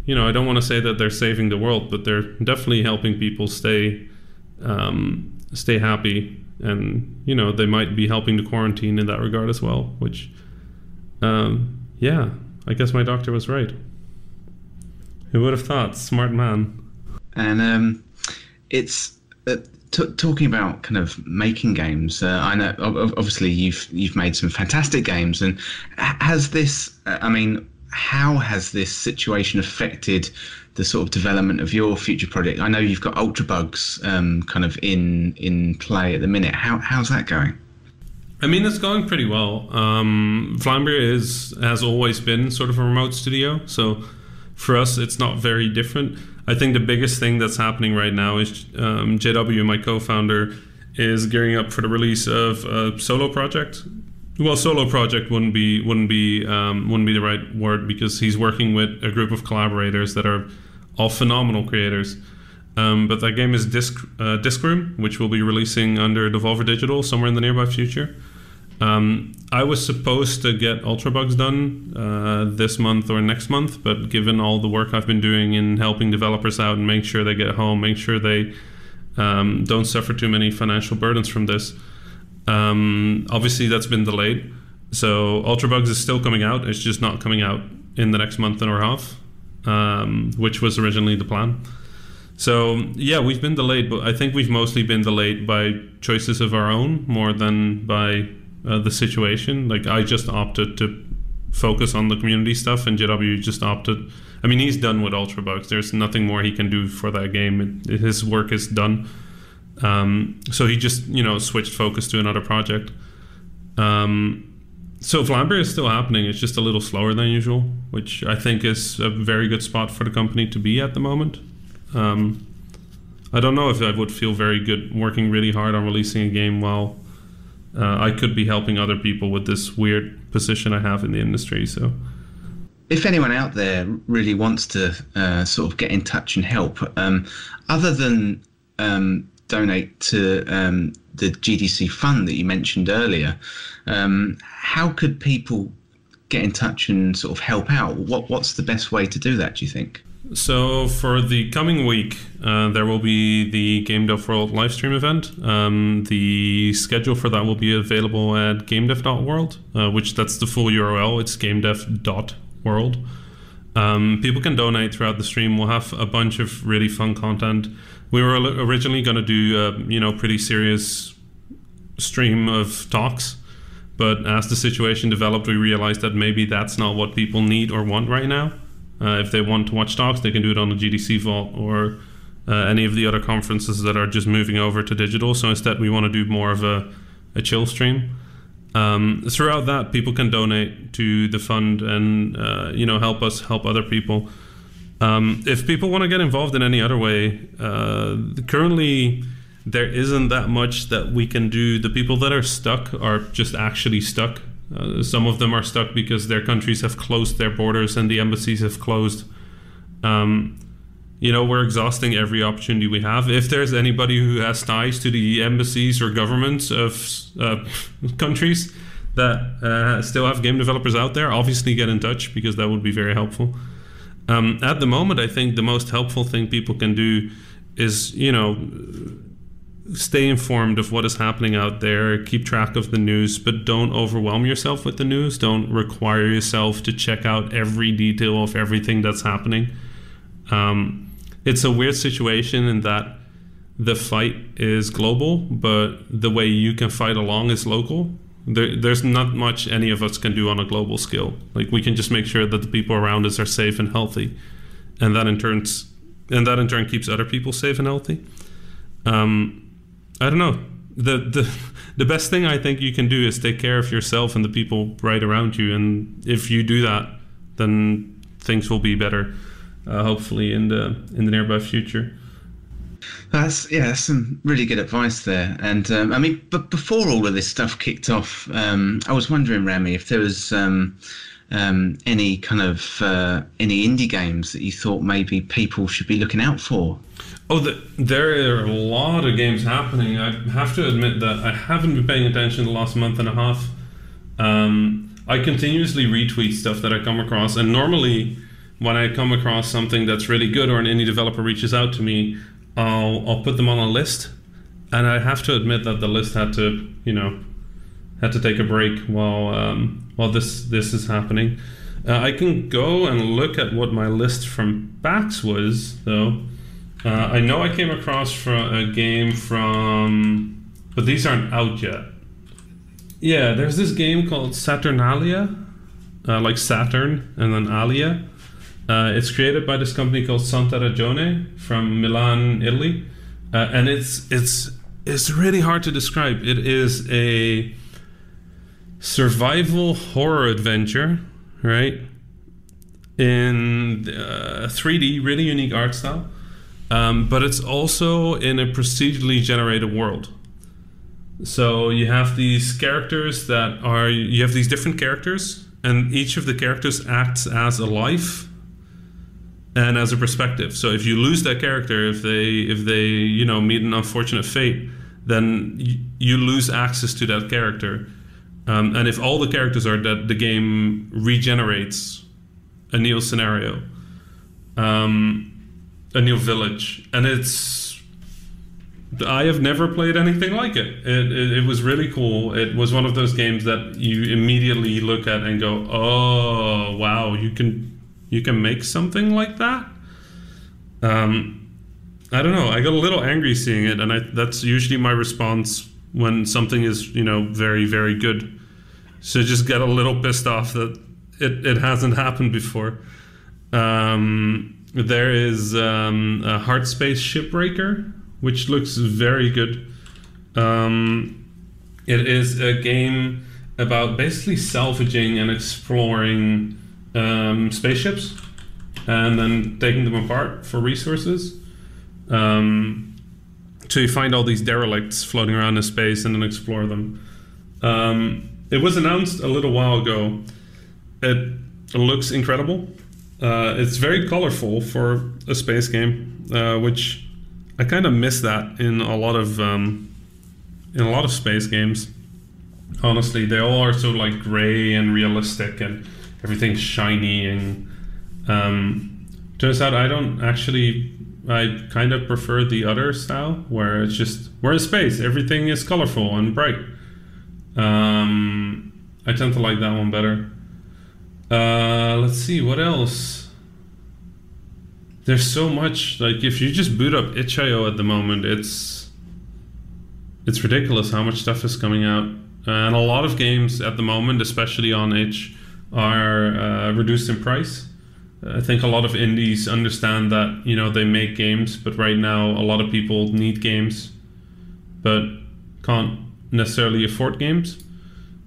you know, I don't want to say that they're saving the world, but they're definitely helping people stay um, stay happy, and you know, they might be helping the quarantine in that regard as well. Which, um, yeah, I guess my doctor was right. Who would have thought? Smart man. And um, it's uh, t- talking about kind of making games. Uh, I know, obviously, you've you've made some fantastic games, and has this? Uh, I mean how has this situation affected the sort of development of your future project? I know you've got Ultrabugs um, kind of in in play at the minute. How how's that going? I mean, it's going pretty well. Um, is has always been sort of a remote studio, so for us, it's not very different. I think the biggest thing that's happening right now is um, JW, my co-founder, is gearing up for the release of a solo project Well, solo project wouldn't be wouldn't be um, wouldn't be the right word because he's working with a group of collaborators that are all phenomenal creators. Um, but that game is Disc uh, Disc Room, which will be releasing under Devolver Digital somewhere in the nearby future. Um, I was supposed to get Ultrabugs done uh, this month or next month, but given all the work I've been doing in helping developers out and make sure they get home, make sure they um, don't suffer too many financial burdens from this, um, obviously that's been delayed. So Ultrabugs is still coming out. It's just not coming out in the next month and a half, um, which was originally the plan. So yeah, we've been delayed, but I think we've mostly been delayed by choices of our own more than by uh, the situation. Like I just opted to focus on the community stuff, and JW just opted. I mean, he's done with Ultrabugs. There's nothing more he can do for that game. It, his work is done. Um, so he just you know switched focus to another project. Um, so Vlambeer is still happening. It's just a little slower than usual, which I think is a very good spot for the company to be at the moment. Um, I don't know if I would feel very good working really hard on releasing a game while uh, I could be helping other people with this weird position I have in the industry. So, if anyone out there really wants to uh, sort of get in touch and help, um, other than um, donate to um, the GDC fund that you mentioned earlier, um, how could people get in touch and sort of help out? What What's the best way to do that? Do you think? So for the coming week, uh, there will be the Game Dev World livestream event. Um, the schedule for that will be available at gamedev.world, uh, which that's the full URL. It's gamedev.world. Um, people can donate throughout the stream. We'll have a bunch of really fun content. We were originally going to do a you know pretty serious stream of talks, but as the situation developed, we realized that maybe that's not what people need or want right now. Uh, if they want to watch talks, they can do it on the GDC Vault or uh, any of the other conferences that are just moving over to digital. So instead, we want to do more of a, a chill stream. Um, throughout that, people can donate to the fund and uh, you know help us help other people. Um, if people want to get involved in any other way, uh, currently there isn't that much that we can do. The people that are stuck are just actually stuck. Uh, some of them are stuck because their countries have closed their borders and the embassies have closed. Um, you know, we're exhausting every opportunity we have. If there's anybody who has ties to the embassies or governments of uh, [LAUGHS] countries that uh, still have game developers out there, obviously get in touch because that would be very helpful. Um, at the moment, I think the most helpful thing people can do is, you know, stay informed of what is happening out there, keep track of the news, but don't overwhelm yourself with the news. Don't require yourself to check out every detail of everything that's happening. Um, it's a weird situation in that the fight is global, but the way you can fight along is local. There, there's not much any of us can do on a global scale. Like we can just make sure that the people around us are safe and healthy, and that in turns, and that in turn keeps other people safe and healthy. Um, I don't know. The the the best thing I think you can do is take care of yourself and the people right around you, and if you do that, then things will be better. Uh, hopefully, in the in the nearby future. That's yeah, that's some really good advice there. And um, I mean, but before all of this stuff kicked off, um, I was wondering, Rami, if there was um, um any kind of uh, any indie games that you thought maybe people should be looking out for. Oh, the, there are a lot of games happening. I have to admit that I haven't been paying attention the last month and a half. Um, I continuously retweet stuff that I come across, and normally when I come across something that's really good or an indie developer reaches out to me, I'll I'll put them on a list. And I have to admit that the list had to, you know, had to take a break while um, while this this is happening. Uh, I can go and look at what my list from PAX was, though. Uh, I know I came across from a game from, but these aren't out yet. Yeah, there's this game called Saturnalia, uh, like Saturn and then Alia. Uh, it's created by this company called Santa Ragione from Milan, Italy, uh, and it's it's it's really hard to describe. It is a survival horror adventure, right? In 3D, uh, really unique art style um, but it's also in a procedurally generated world. So you have these characters that are you have these different characters, and each of the characters acts as a life and as a perspective. So if you lose that character, if they if they you know meet an unfortunate fate, then you, lose access to that character. Um, and if all the characters are dead, the game regenerates a new scenario, um, a new village, and it's I have never played anything like it. It, it. it was really cool. It was one of those games that you immediately look at and go, "Oh, wow! You can you can make something like that." Um, I don't know. I got a little angry seeing it, and I, that's usually my response when something is you know very very good. So just get a little pissed off that it, it hasn't happened before. Um, there is um, a Hardspace Shipbreaker which looks very good. Um, it is a game about basically salvaging and exploring um, spaceships and then taking them apart for resources. Um, find all these derelicts floating around in space and then explore them. Um, it was announced a little while ago. It looks incredible. Uh, it's very colorful for a space game, uh, which I kind of miss that in a lot of um, in a lot of space games. Honestly, they all are so like gray and realistic, and everything's shiny. And um, turns out I don't actually. I kind of prefer the other style where it's just we're in space, everything is colorful and bright. Um, I tend to like that one better. Uh, let's see what else? There's so much like if you just boot up itch.io at the moment it's it's ridiculous how much stuff is coming out. And a lot of games at the moment especially on itch are uh, reduced in price. I think a lot of indies understand that you know they make games but right now a lot of people need games but can't necessarily afford games.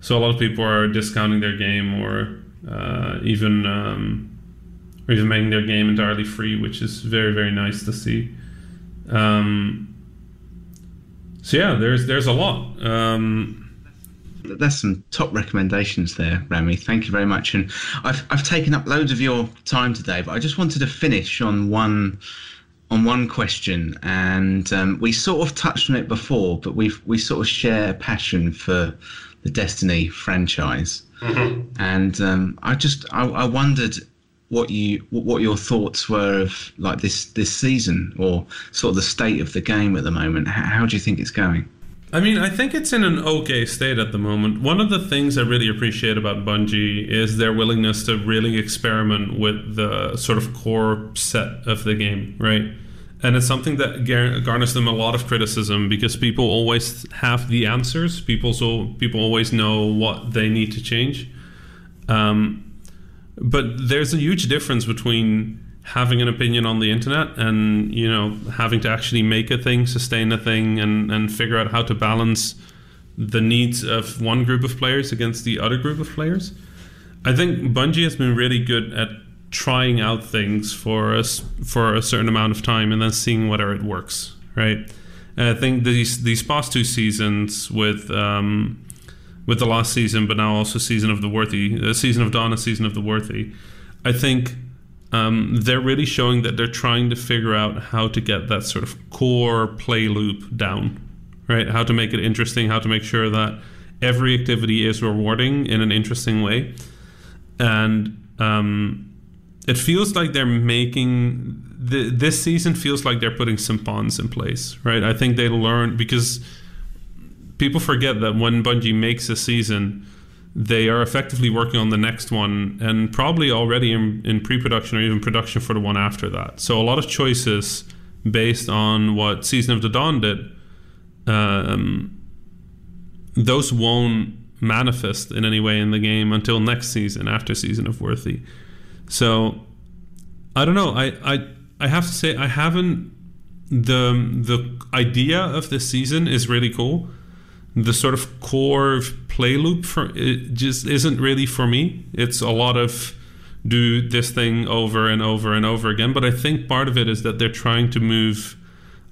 So a lot of people are discounting their game or uh, even um, or even making their game entirely free, which is very very nice to see. Um, so yeah, there's there's a lot. Um, that's some top recommendations there, Rami. Thank you very much. And I've I've taken up loads of your time today, but I just wanted to finish on one on one question, and um, we sort of touched on it before, but we we sort of share a passion for the Destiny franchise, mm-hmm. and um, I just I, I wondered what you what your thoughts were of like this this season or sort of the state of the game at the moment. How, how do you think it's going? I mean, I think it's in an okay state at the moment. One of the things I really appreciate about Bungie is their willingness to really experiment with the sort of core set of the game, right? And it's something that garners them a lot of criticism because people always have the answers. People so people always know what they need to change. Um, but there's a huge difference between having an opinion on the internet and you know having to actually make a thing sustain a thing and and figure out how to balance the needs of one group of players against the other group of players i think bungie has been really good at trying out things for us for a certain amount of time and then seeing whether it works right and i think these these past two seasons with um, with the last season, but now also season of the worthy, uh, season of dawn, season of the worthy. I think um, they're really showing that they're trying to figure out how to get that sort of core play loop down, right? How to make it interesting, how to make sure that every activity is rewarding in an interesting way, and um, it feels like they're making the, this season feels like they're putting some pawns in place, right? I think they learned because people forget that when Bungie makes a season, they are effectively working on the next one and probably already in, in pre-production or even production for the one after that. So a lot of choices based on what Season of the Dawn did, um, those won't manifest in any way in the game until next season, after Season of Worthy. So I don't know. I I, I have to say I haven't the the idea of this season is really cool the sort of core play loop for it just isn't really for me. It's a lot of do this thing over and over and over again. But I think part of it is that they're trying to move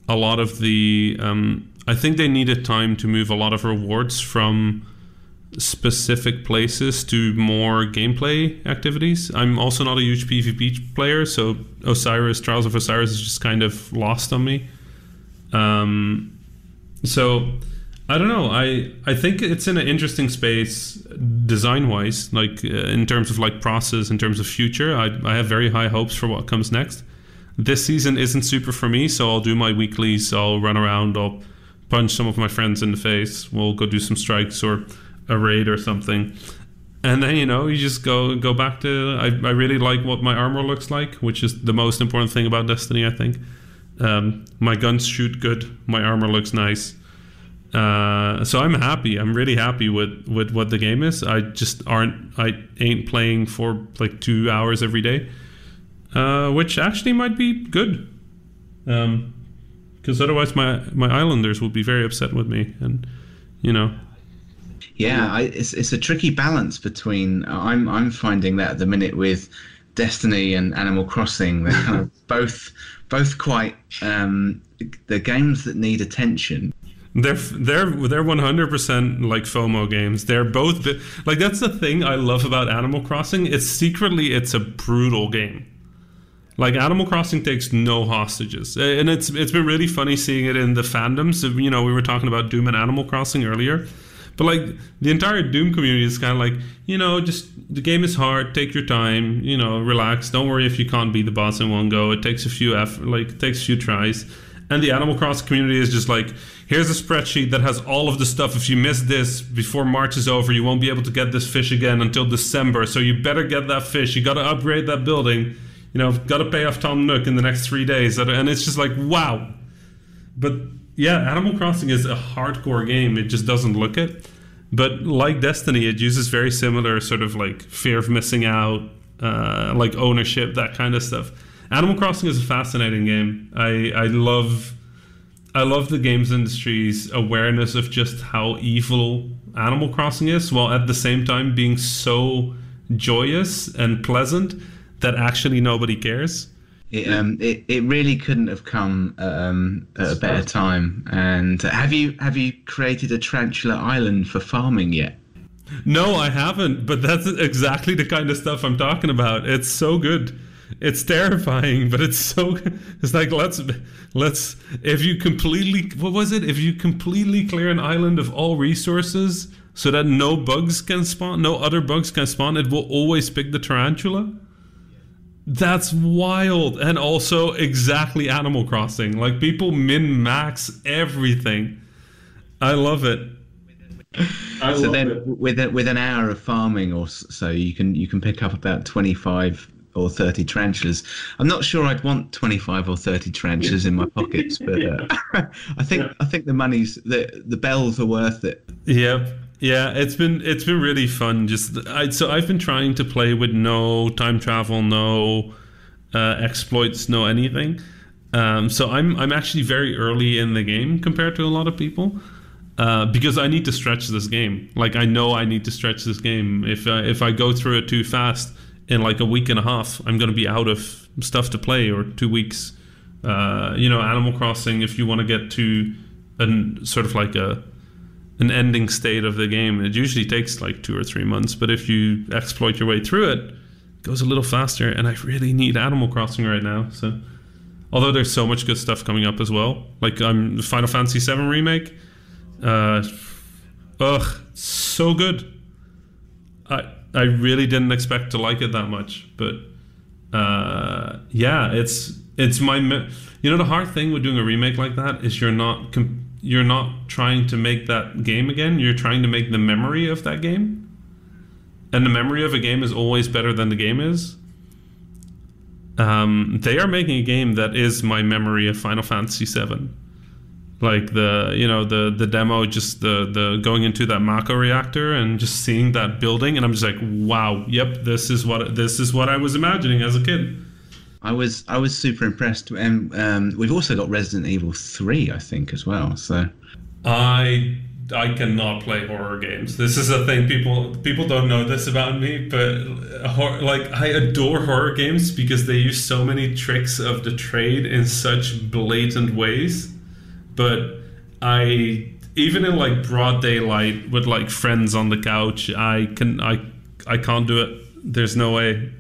a lot of the um, I think they needed time to move a lot of rewards from specific places to more gameplay activities. I'm also not a huge PvP player, so Osiris, Trials of Osiris is just kind of lost on me. Um, so I don't know. I I think it's in an interesting space design wise, like uh, in terms of like process, in terms of future. I I have very high hopes for what comes next. This season isn't super for me, so I'll do my weeklies. I'll run around. I'll punch some of my friends in the face. We'll go do some strikes or a raid or something. And then you know you just go go back to I, I really like what my armor looks like, which is the most important thing about Destiny. I think um, my guns shoot good, my armor looks nice, uh, so I'm happy. I'm really happy with with what the game is. I just aren't I ain't playing for like two hours every day, uh, which actually might be good, because um, otherwise my my islanders will be very upset with me, and you know yeah, I, it's it's a tricky balance between. I'm I'm finding that at the minute with Destiny and Animal Crossing, they're kind of [LAUGHS] both both quite um, the games that need attention. They're they're they're one hundred percent like FOMO games. They're both like that's the thing I love about Animal Crossing. It's secretly it's a brutal game. Like Animal Crossing takes no hostages, and it's it's been really funny seeing it in the fandoms. You know, we were talking about Doom and Animal Crossing earlier but like the entire Doom community is kind of like, you know, just the game is hard. Take your time. You know, relax. Don't worry if you can't beat the boss in one go. It takes a few effort, like takes a few tries. And the Animal Crossing community is just like, here's a spreadsheet that has all of the stuff. If you miss this before March is over, you won't be able to get this fish again until December. So you better get that fish. You got to upgrade that building. You know, got to pay off Tom Nook in the next three days. And it's just like, wow. But yeah, Animal Crossing is a hardcore game. It just doesn't look it. But like Destiny, it uses very similar sort of like fear of missing out, uh, like ownership, that kind of stuff. Animal Crossing is a fascinating game. I I love I love the games industry's awareness of just how evil Animal Crossing is, while at the same time being so joyous and pleasant that actually nobody cares. It, um, it, it really couldn't have come um, at a better time. And have you have you created a tarantula island for farming yet? No, I haven't. But that's exactly the kind of stuff I'm talking about. It's so good. It's terrifying, but it's so. [LAUGHS] It's like let's let's if you completely what was it? If you completely clear an island of all resources so that no bugs can spawn, no other bugs can spawn, it will always pick the tarantula. That's wild. And also exactly Animal Crossing. Like people min max everything. I love it. [LAUGHS] I so then it. with a, with an hour of farming or so you can you can pick up about 25 or 30 tarantulas. I'm not sure I'd want 25 or 30 tarantulas in my pockets, but uh, [LAUGHS] [LAUGHS] I think I think the money's the the bells are worth it. Yep. Yeah, it's been it's been really fun. Just I, so I've been trying to play with no time travel, no uh, exploits, no anything. Um, so I'm I'm actually very early in the game compared to a lot of people. Uh, because I need to stretch this game. Like I know I need to stretch this game. If I, if I go through it too fast, in like a week and a half, I'm going to be out of stuff to play, or two weeks. Uh, you know, Animal Crossing. If you want to get to an sort of like a an ending state of the game. It usually takes like two or three months, but if you exploit your way through it, it goes a little faster. And I really need Animal Crossing right now. So, although there's so much good stuff coming up as well, like I'm um, Final Fantasy VII remake. Uh, ugh, so good. I I really didn't expect to like it that much, but uh, yeah, it's it's my. You know the hard thing with doing a remake like that is you're not. Com- you're not trying to make that game again. You're trying to make the memory of that game. And the memory of a game is always better than the game is. Um, they are making a game that is my memory of Final Fantasy VII. Like the you know the the demo, just the the going into that Mako reactor and just seeing that building, and I'm just like, wow, yep, this is what this is what I was imagining as a kid. I was I was super impressed, and um, we've also got Resident Evil Three, I think, as well. So I I cannot play horror games. This is a thing people people don't know this about me, but hor- like I adore horror games because they use so many tricks of the trade in such blatant ways. But I even in like broad daylight with like friends on the couch, I can I I can't do it. There's no way.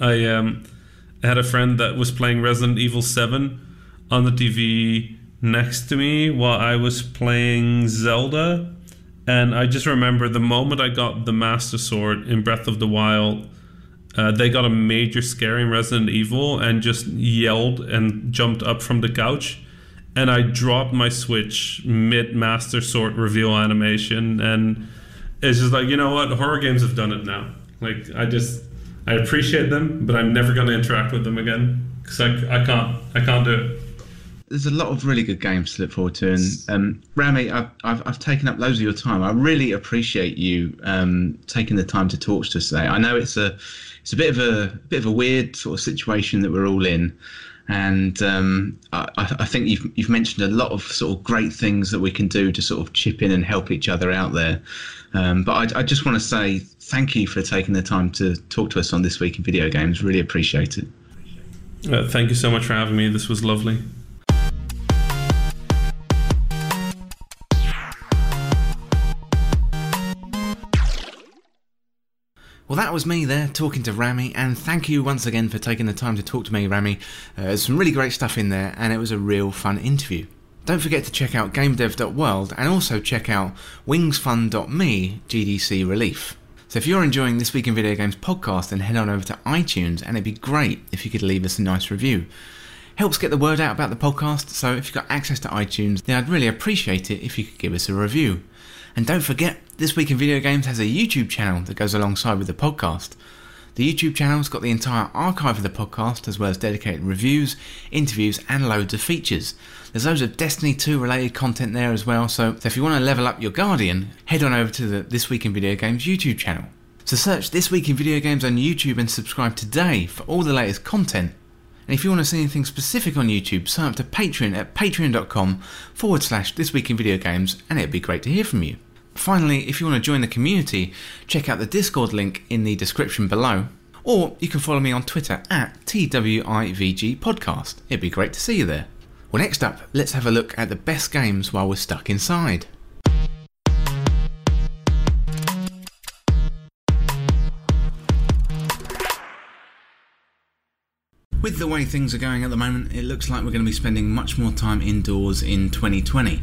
I um had a friend that was playing Resident Evil 7 on the TV next to me while I was playing Zelda. And I just remember the moment I got the Master Sword in Breath of the Wild, uh, they got a major scare in Resident Evil and just yelled and jumped up from the couch. And I dropped my Switch mid Master Sword reveal animation. And it's just like, you know what? Horror games have done it now. Like, I just, I appreciate them, but I'm never going to interact with them again because I, I can't, I can't do it there's a lot of really good games to look forward to. And um, Rami, I've, I've, I've, taken up loads of your time. I really appreciate you um, taking the time to talk to us today. I know it's a it's a bit of a, bit of a weird sort of situation that we're all in, and um, I, I, think you've you've mentioned a lot of sort of great things that we can do to sort of chip in and help each other out there. Um, but I, I just want to say thank you for taking the time to talk to us on this week in video games. Really appreciate it. Uh, thank you so much for having me. This was lovely. Well, that was me there talking to Rami, and thank you once again for taking the time to talk to me, Rami. Uh, there's some really great stuff in there, and it was a real fun interview. Don't forget to check out gamedev.world and also check out wingsfun.me GDC Relief. So if you're enjoying this Week in Video Games podcast, then head on over to iTunes, and it'd be great if you could leave us a nice review. Helps get the word out about the podcast, so if you've got access to iTunes, then I'd really appreciate it if you could give us a review. And don't forget, This Week in Video Games has a YouTube channel that goes alongside with the podcast. The YouTube channel's got the entire archive of the podcast, as well as dedicated reviews, interviews, and loads of features. There's loads of Destiny 2 related content there as well, so, if you want to level up your Guardian, head on over to the This Week in Video Games YouTube channel. So search This Week in Video Games on YouTube and subscribe today for all the latest content. And if you want to see anything specific on YouTube, sign up to Patreon at patreon.com forward slash This Week in Video Games, and it'd be great to hear from you. Finally, if you want to join the community, check out the Discord link in the description below. Or you can follow me on Twitter at TWIVG Podcast. It'd be great to see you there. Well, next up, let's have a look at the best games while we're stuck inside. With the way things are going at the moment, it looks like we're going to be spending much more time indoors in 2020.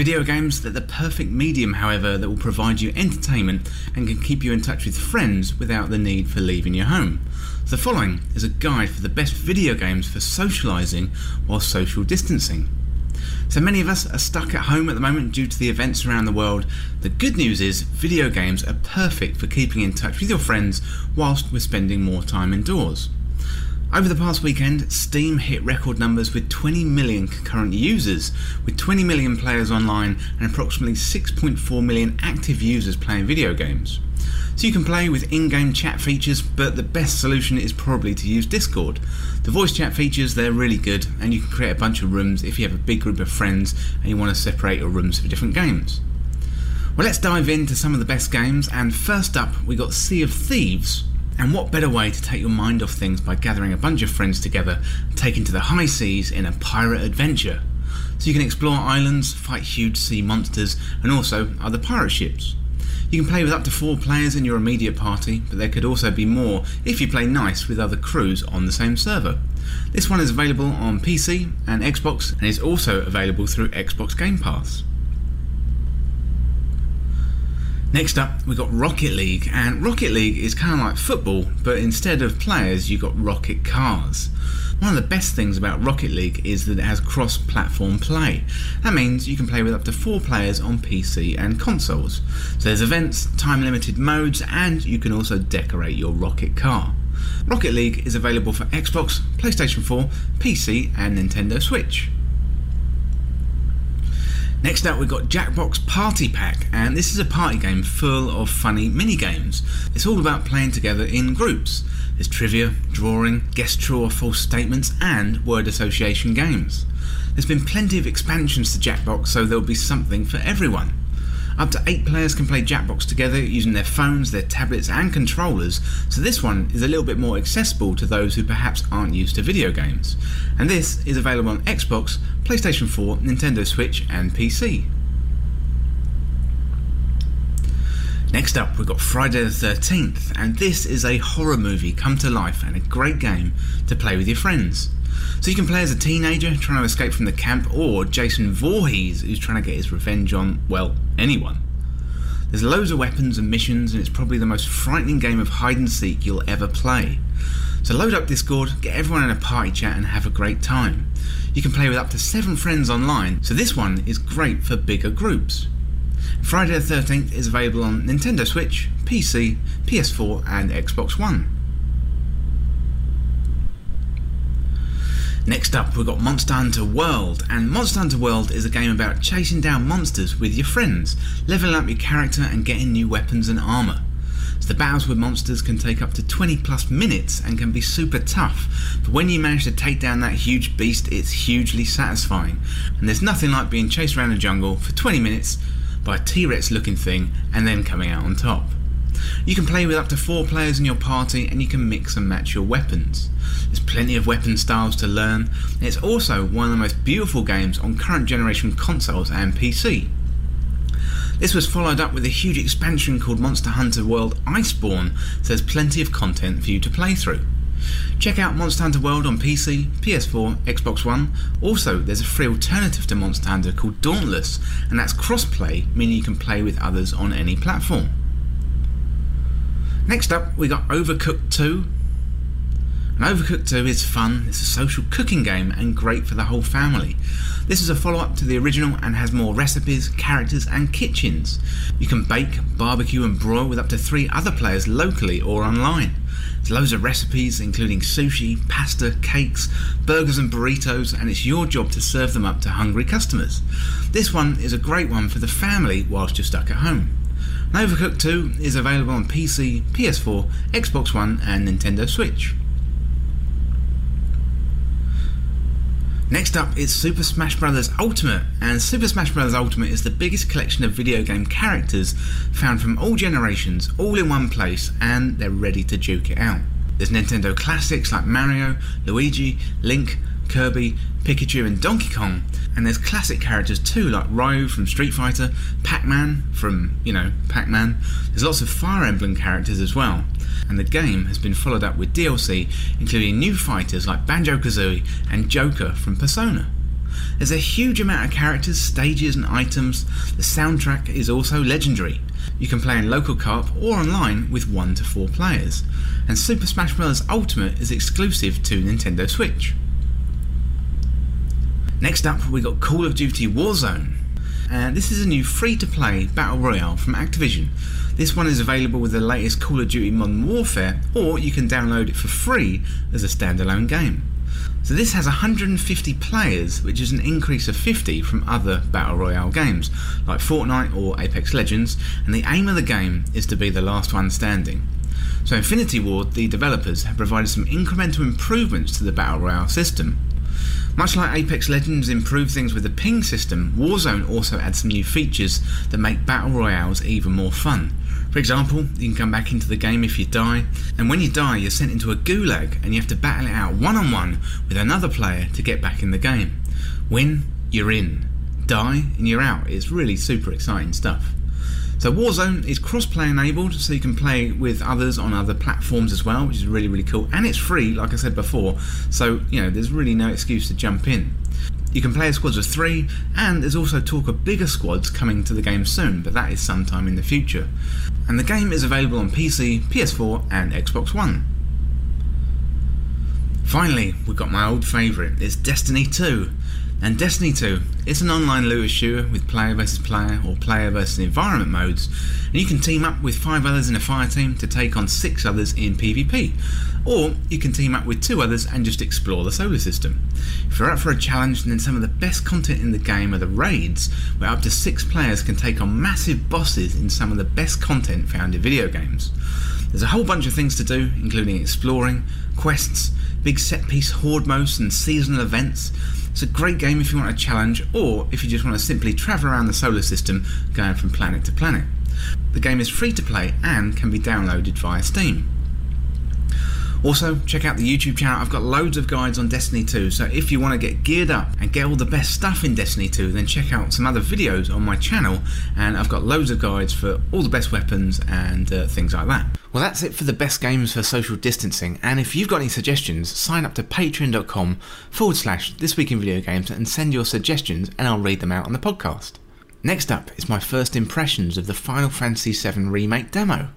Video games are the perfect medium, however, that will provide you entertainment and can keep you in touch with friends without the need for leaving your home. The following is a guide for the best video games for socialising while social distancing. So many of us are stuck at home at the moment due to the events around the world. The good news is video games are perfect for keeping in touch with your friends whilst we're spending more time indoors. Over the past weekend, Steam hit record numbers with 20 million concurrent users, with 20 million players online and approximately 6.4 million active users playing video games. So you can play with in-game chat features, but the best solution is probably to use Discord. The voice chat features, they're really good, and you can create a bunch of rooms if you have a big group of friends and you want to separate your rooms for different games. Well, let's dive into some of the best games, and first up, we got Sea of Thieves, and what better way to take your mind off things by gathering a bunch of friends together and taking to the high seas in a pirate adventure? So you can explore islands, fight huge sea monsters, and also other pirate ships. You can play with up to four players in your immediate party, but there could also be more if you play nice with other crews on the same server. This one is available on PC and Xbox and is also available through Xbox Game Pass. Next up, we've got Rocket League, and Rocket League is kind of like football, but instead of players, you've got rocket cars. One of the best things about Rocket League is that it has cross platform play. That means you can play with up to four players on PC and consoles. So there's events, time limited modes, and you can also decorate your rocket car. Rocket League is available for Xbox, PlayStation 4, PC, and Nintendo Switch. Next up, we've got Jackbox Party Pack, and this is a party game full of funny mini games. It's all about playing together in groups. There's trivia, drawing, guess true or false statements, and word association games. There's been plenty of expansions to Jackbox, so there'll be something for everyone. Up to eight players can play Jackbox together using their phones, their tablets, and controllers, so this one is a little bit more accessible to those who perhaps aren't used to video games. And this is available on Xbox, PlayStation 4, Nintendo Switch, and PC. Next up, we've got Friday the 13th, and this is a horror movie come to life and a great game to play with your friends. So you can play as a teenager trying to escape from the camp, or Jason Voorhees who's trying to get his revenge on, well, anyone. There's loads of weapons and missions, and it's probably the most frightening game of hide and seek you'll ever play. So load up Discord, get everyone in a party chat, and have a great time. You can play with up to seven friends online, so this one is great for bigger groups. Friday the 13th is available on Nintendo Switch, PC, PS4, and Xbox One. Next up, we've got Monster Hunter World, and Monster Hunter World is a game about chasing down monsters with your friends, leveling up your character, and getting new weapons and armour. So the battles with monsters can take up to 20 plus minutes and can be super tough, but when you manage to take down that huge beast, it's hugely satisfying. And there's nothing like being chased around a jungle for 20 minutes by a T Rex looking thing and then coming out on top. You can play with up to four players in your party and you can mix and match your weapons. There's plenty of weapon styles to learn, and it's also one of the most beautiful games on current generation consoles and PC. This was followed up with a huge expansion called Monster Hunter World Iceborne, so there's plenty of content for you to play through. Check out Monster Hunter World on PC, PS4, Xbox One. Also, there's a free alternative to Monster Hunter called Dauntless, and that's cross-play, meaning you can play with others on any platform. Next up, we got Overcooked 2. And Overcooked 2 is fun, it's a social cooking game and great for the whole family. This is a follow up to the original and has more recipes, characters, and kitchens. You can bake, barbecue, and broil with up to three other players locally or online. There's loads of recipes, including sushi, pasta, cakes, burgers, and burritos, and it's your job to serve them up to hungry customers. This one is a great one for the family whilst you're stuck at home. Overcooked 2 is available on PC, PS4, Xbox One, and Nintendo Switch. Next up is Super Smash Bros. Ultimate, and Super Smash Bros. Ultimate is the biggest collection of video game characters found from all generations, all in one place, and they're ready to duke it out. There's Nintendo classics like Mario, Luigi, Link, Kirby, Pikachu, and Donkey Kong, and there's classic characters too, like Ryu from Street Fighter, Pac Man from, you know, Pac Man. There's lots of Fire Emblem characters as well and the game has been followed up with DLC, including new fighters like Banjo Kazooie and Joker from Persona. There's a huge amount of characters, stages, and items. The soundtrack is also legendary. You can play in local co op or online with 1 to 4 players. And Super Smash Bros. Ultimate is exclusive to Nintendo Switch. Next up, we got Call of Duty Warzone. And this is a new free to play battle royale from Activision this one is available with the latest Call of Duty Modern Warfare, or you can download it for free as a standalone game. So this has 150 players, which is an increase of 50 from other Battle Royale games, like Fortnite or Apex Legends, and the aim of the game is to be the last one standing. So Infinity Ward, the developers, have provided some incremental improvements to the Battle Royale system. Much like Apex Legends improved things with the ping system, Warzone also adds some new features that make Battle Royales even more fun. For example, you can come back into the game if you die, and when you die, you're sent into a gulag and you have to battle it out one on one with another player to get back in the game. Win, you're in. Die, and you're out. It's really super exciting stuff. So Warzone is cross-play enabled, so you can play with others on other platforms as well, which is really really cool. And it's free, like I said before. So you know, there's really no excuse to jump in. You can play as squads of three, and there's also talk of bigger squads coming to the game soon, but that is sometime in the future. And the game is available on PC, PS4, and Xbox One. Finally, we've got my old favourite, it's Destiny 2. And Destiny 2, it's an online looter shooter with player versus player or player versus environment modes, and you can team up with five others in a fire team to take on six others in PvP. Or you can team up with two others and just explore the solar system. If you're up for a challenge, then some of the best content in the game are the raids, where up to six players can take on massive bosses in some of the best content found in video games. There's a whole bunch of things to do, including exploring, quests, big set piece horde modes, and seasonal events It's a great game if you want a challenge or if you just want to simply travel around the solar system going from planet to planet. The game is free to play and can be downloaded via Steam. Also, check out the YouTube channel. I've got loads of guides on Destiny 2, so if you want to get geared up and get all the best stuff in Destiny 2, then check out some other videos on my channel. And I've got loads of guides for all the best weapons and uh, things like that. Well, that's it for the best games for social distancing. And if you've got any suggestions, sign up to patreon.com forward slash this week in video games and send your suggestions, and I'll read them out on the podcast. Next up is my first impressions of the Final Fantasy VII Remake demo.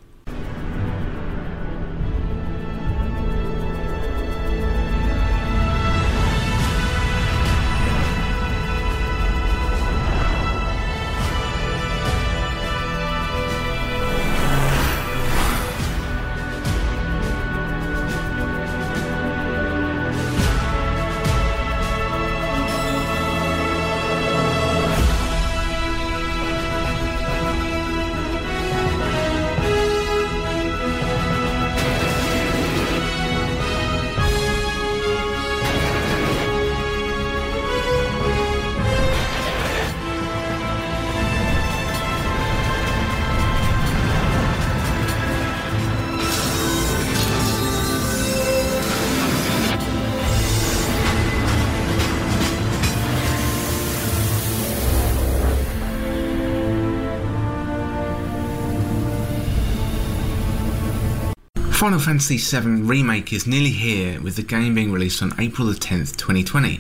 Final Fantasy VII Remake is nearly here, with the game being released on April the 10th, 2020.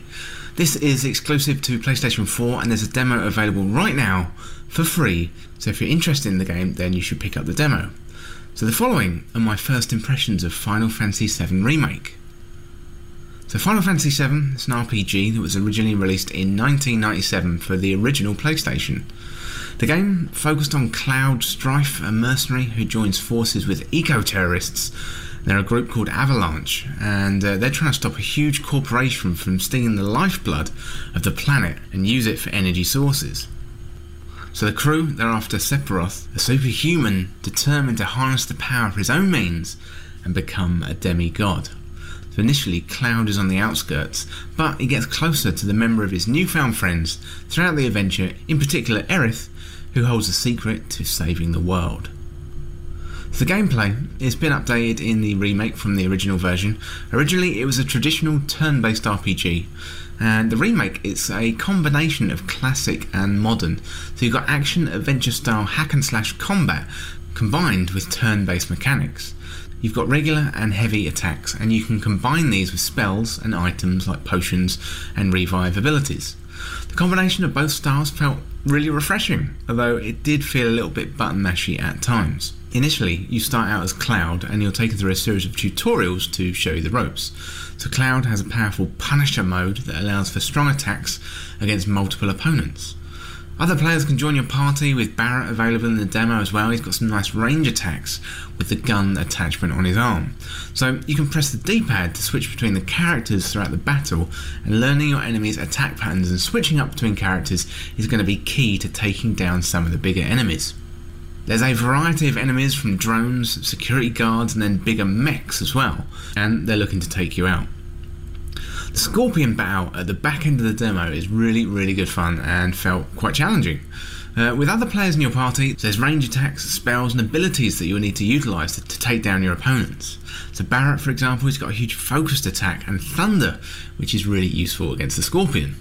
This is exclusive to PlayStation 4, and there's a demo available right now for free. So if you're interested in the game, then you should pick up the demo. So the following are my first impressions of Final Fantasy VII Remake. So Final Fantasy VII is an RPG that was originally released in 1997 for the original PlayStation. The game focused on Cloud Strife, a mercenary who joins forces with eco terrorists. They're a group called Avalanche, and uh, they're trying to stop a huge corporation from stealing the lifeblood of the planet and use it for energy sources. So the crew, they're after Sephiroth, a superhuman determined to harness the power of his own means and become a demigod. So initially, Cloud is on the outskirts, but he gets closer to the member of his newfound friends throughout the adventure, in particular Aerith, who holds the secret to saving the world. The gameplay has been updated in the remake from the original version. Originally, it was a traditional turn based RPG, and the remake is a combination of classic and modern. So you've got action adventure style hack and slash combat combined with turn based mechanics. You've got regular and heavy attacks, and you can combine these with spells and items like potions and revive abilities. The combination of both styles felt really refreshing, although it did feel a little bit button mashy at times. Initially, you start out as Cloud and you're taken through a series of tutorials to show you the ropes. So, Cloud has a powerful Punisher mode that allows for strong attacks against multiple opponents. Other players can join your party with Barret available in the demo as well. He's got some nice range attacks with the gun attachment on his arm. So you can press the D-pad to switch between the characters throughout the battle and learning your enemy's attack patterns and switching up between characters is going to be key to taking down some of the bigger enemies. There's a variety of enemies from drones, security guards and then bigger mechs as well, and they're looking to take you out. Scorpion battle at the back end of the demo is really, really good fun and felt quite challenging. Uh, with other players in your party, there's range attacks, spells, and abilities that you'll need to utilise to, to, take down your opponents. So Barret, for example, has got a huge focused attack and thunder, which is really useful against the Scorpion.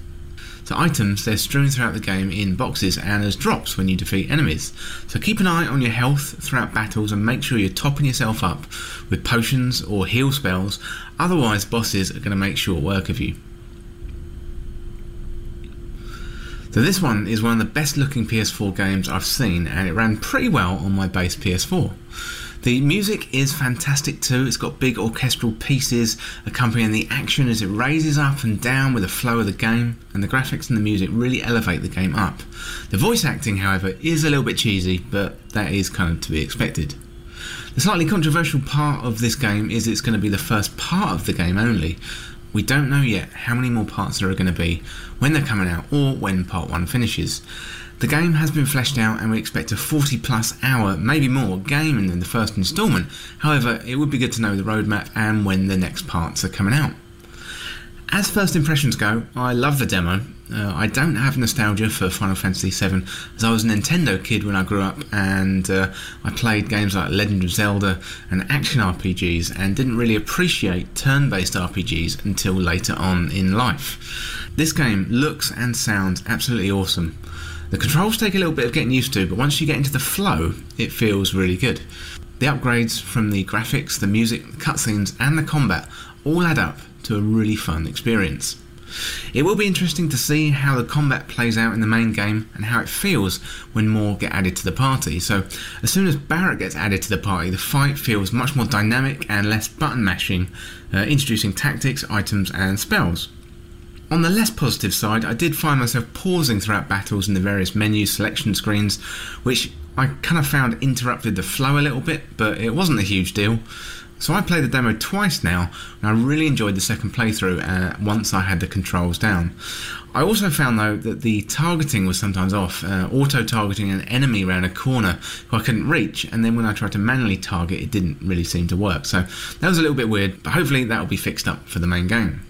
So items, they're strewn throughout the game in boxes and as drops when you defeat enemies. So keep an eye on your health throughout battles and make sure you're topping yourself up with potions or heal spells, otherwise bosses are going to make short work of you. So this one is one of the best looking PS4 games I've seen and it ran pretty well on my base PS4. The music is fantastic too. It's got big orchestral pieces accompanying the action as it raises up and down with the flow of the game, and the graphics and the music really elevate the game up. The voice acting, however, is a little bit cheesy, but that is kind of to be expected. The slightly controversial part of this game is it's going to be the first part of the game only. We don't know yet how many more parts there are going to be, when they're coming out, or when part 1 finishes. The game has been fleshed out and we expect a 40 plus hour, maybe more, game in the first instalment. However, it would be good to know the roadmap and when the next parts are coming out. As first impressions go, I love the demo. Uh, I don't have nostalgia for Final Fantasy VII, as I was a Nintendo kid when I grew up, and uh, I played games like Legend of Zelda and action RPGs, and didn't really appreciate turn based RPGs until later on in life. This game looks and sounds absolutely awesome. The controls take a little bit of getting used to, but once you get into the flow, it feels really good. The upgrades from the graphics, the music, the cutscenes, and the combat all add up to a really fun experience. It will be interesting to see how the combat plays out in the main game and how it feels when more get added to the party. So, as soon as Barret gets added to the party, the fight feels much more dynamic and less button mashing, uh, introducing tactics, items, and spells. On the less positive side, I did find myself pausing throughout battles in the various menu selection screens, which I kind of found interrupted the flow a little bit, but it wasn't a huge deal. So I played the demo twice now, and I really enjoyed the second playthrough uh, once I had the controls down. I also found though that the targeting was sometimes off, uh, auto targeting an enemy around a corner who I couldn't reach, and then when I tried to manually target, it didn't really seem to work. So that was a little bit weird, but hopefully that will be fixed up for the main game.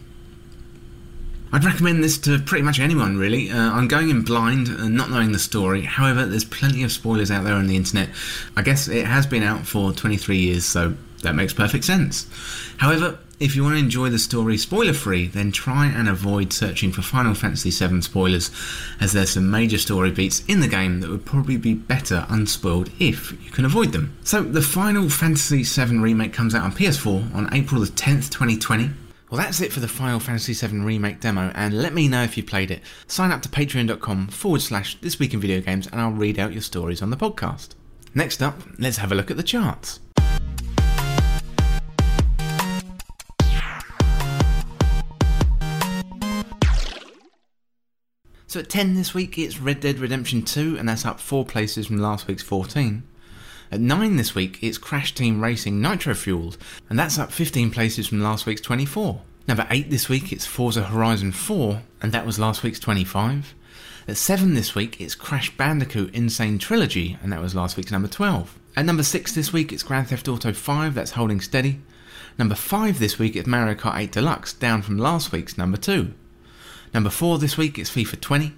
I'd recommend this to pretty much anyone, really. Uh, I'm going in blind and not knowing the story. However, there's plenty of spoilers out there on the internet. I guess it has been out for 23 years, so that makes perfect sense. However, if you want to enjoy the story spoiler free, then try and avoid searching for Final Fantasy VII spoilers, as there's some major story beats in the game that would probably be better unspoiled if you can avoid them. So, the Final Fantasy VII Remake comes out on PS4 on April the 10th, 2020. Well, that's it for the Final Fantasy VII Remake demo, and let me know if you played it. Sign up to patreon.com forward slash this week in video games, and I'll read out your stories on the podcast. Next up, let's have a look at the charts. So at 10 this week, it's Red Dead Redemption 2, and that's up 4 places from last week's 14. At 9 this week, it's Crash Team Racing Nitro Fueled, and that's up 15 places from last week's 24. Number 8 this week, it's Forza Horizon 4, and that was last week's 25. At 7 this week, it's Crash Bandicoot N. Sane Trilogy, and that was last week's number 12. At number 6 this week, it's Grand Theft Auto 5, that's holding steady. Number 5 this week, it's Mario Kart 8 Deluxe, down from last week's number 2. Number 4 this week, it's FIFA 20.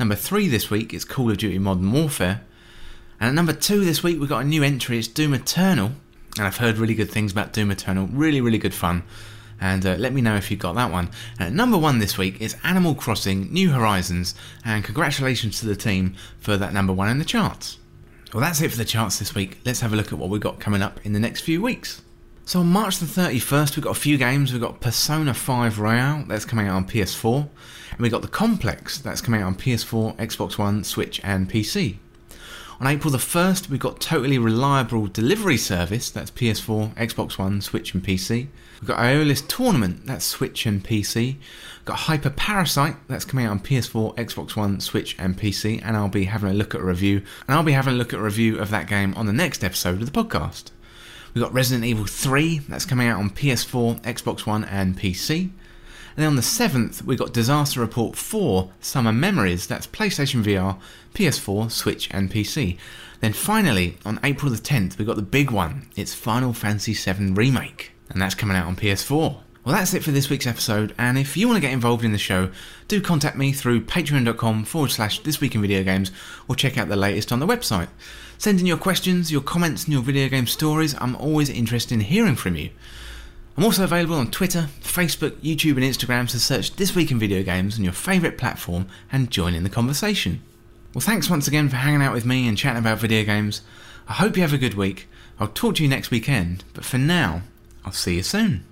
Number 3 this week, it's Call of Duty Modern Warfare. And at number two this week, we've got a new entry. It's Doom Eternal. And I've heard really good things about Doom Eternal. Really, really good fun. And uh, let me know if you got that one. And at number one this week is Animal Crossing New Horizons. And congratulations to the team for that number one in the charts. Well, that's it for the charts this week. Let's have a look at what we've got coming up in the next few weeks. So on March the 31st, we've got a few games. We've got Persona 5 Royal, that's coming out on PS4. And we've got The Complex, that's coming out on PS4, Xbox One, Switch, and PC. On April the 1st, we've got Totally Reliable Delivery Service, that's PS4, Xbox One, Switch, and PC. We've got Aeolus Tournament, that's Switch and PC. We've got Hyper Parasite, that's coming out on PS4, Xbox One, Switch, and PC, and I'll be having a look at a review. And I'll be having a look at a review of that game on the next episode of the podcast. We've got Resident Evil 3, that's coming out on PS4, Xbox One, and PC. And then on the 7th, we've got Disaster Report 4 Summer Memories. That's PlayStation VR, PS4, Switch, and PC. Then finally, on April the 10th, we've got the big one. It's Final Fantasy VII Remake. And that's coming out on PS4. Well, that's it for this week's episode, and if you want to get involved in the show, do contact me through patreon.com forward slash this week in video games or check out the latest on the website. Send in your questions, your comments, and your video game stories. I'm always interested in hearing from you. I'm also available on Twitter, Facebook, YouTube, and Instagram, so search This Week in Video Games on your favourite platform and join in the conversation. Well, thanks once again for hanging out with me and chatting about video games. I hope you have a good week. I'll talk to you next weekend, but for now, I'll see you soon.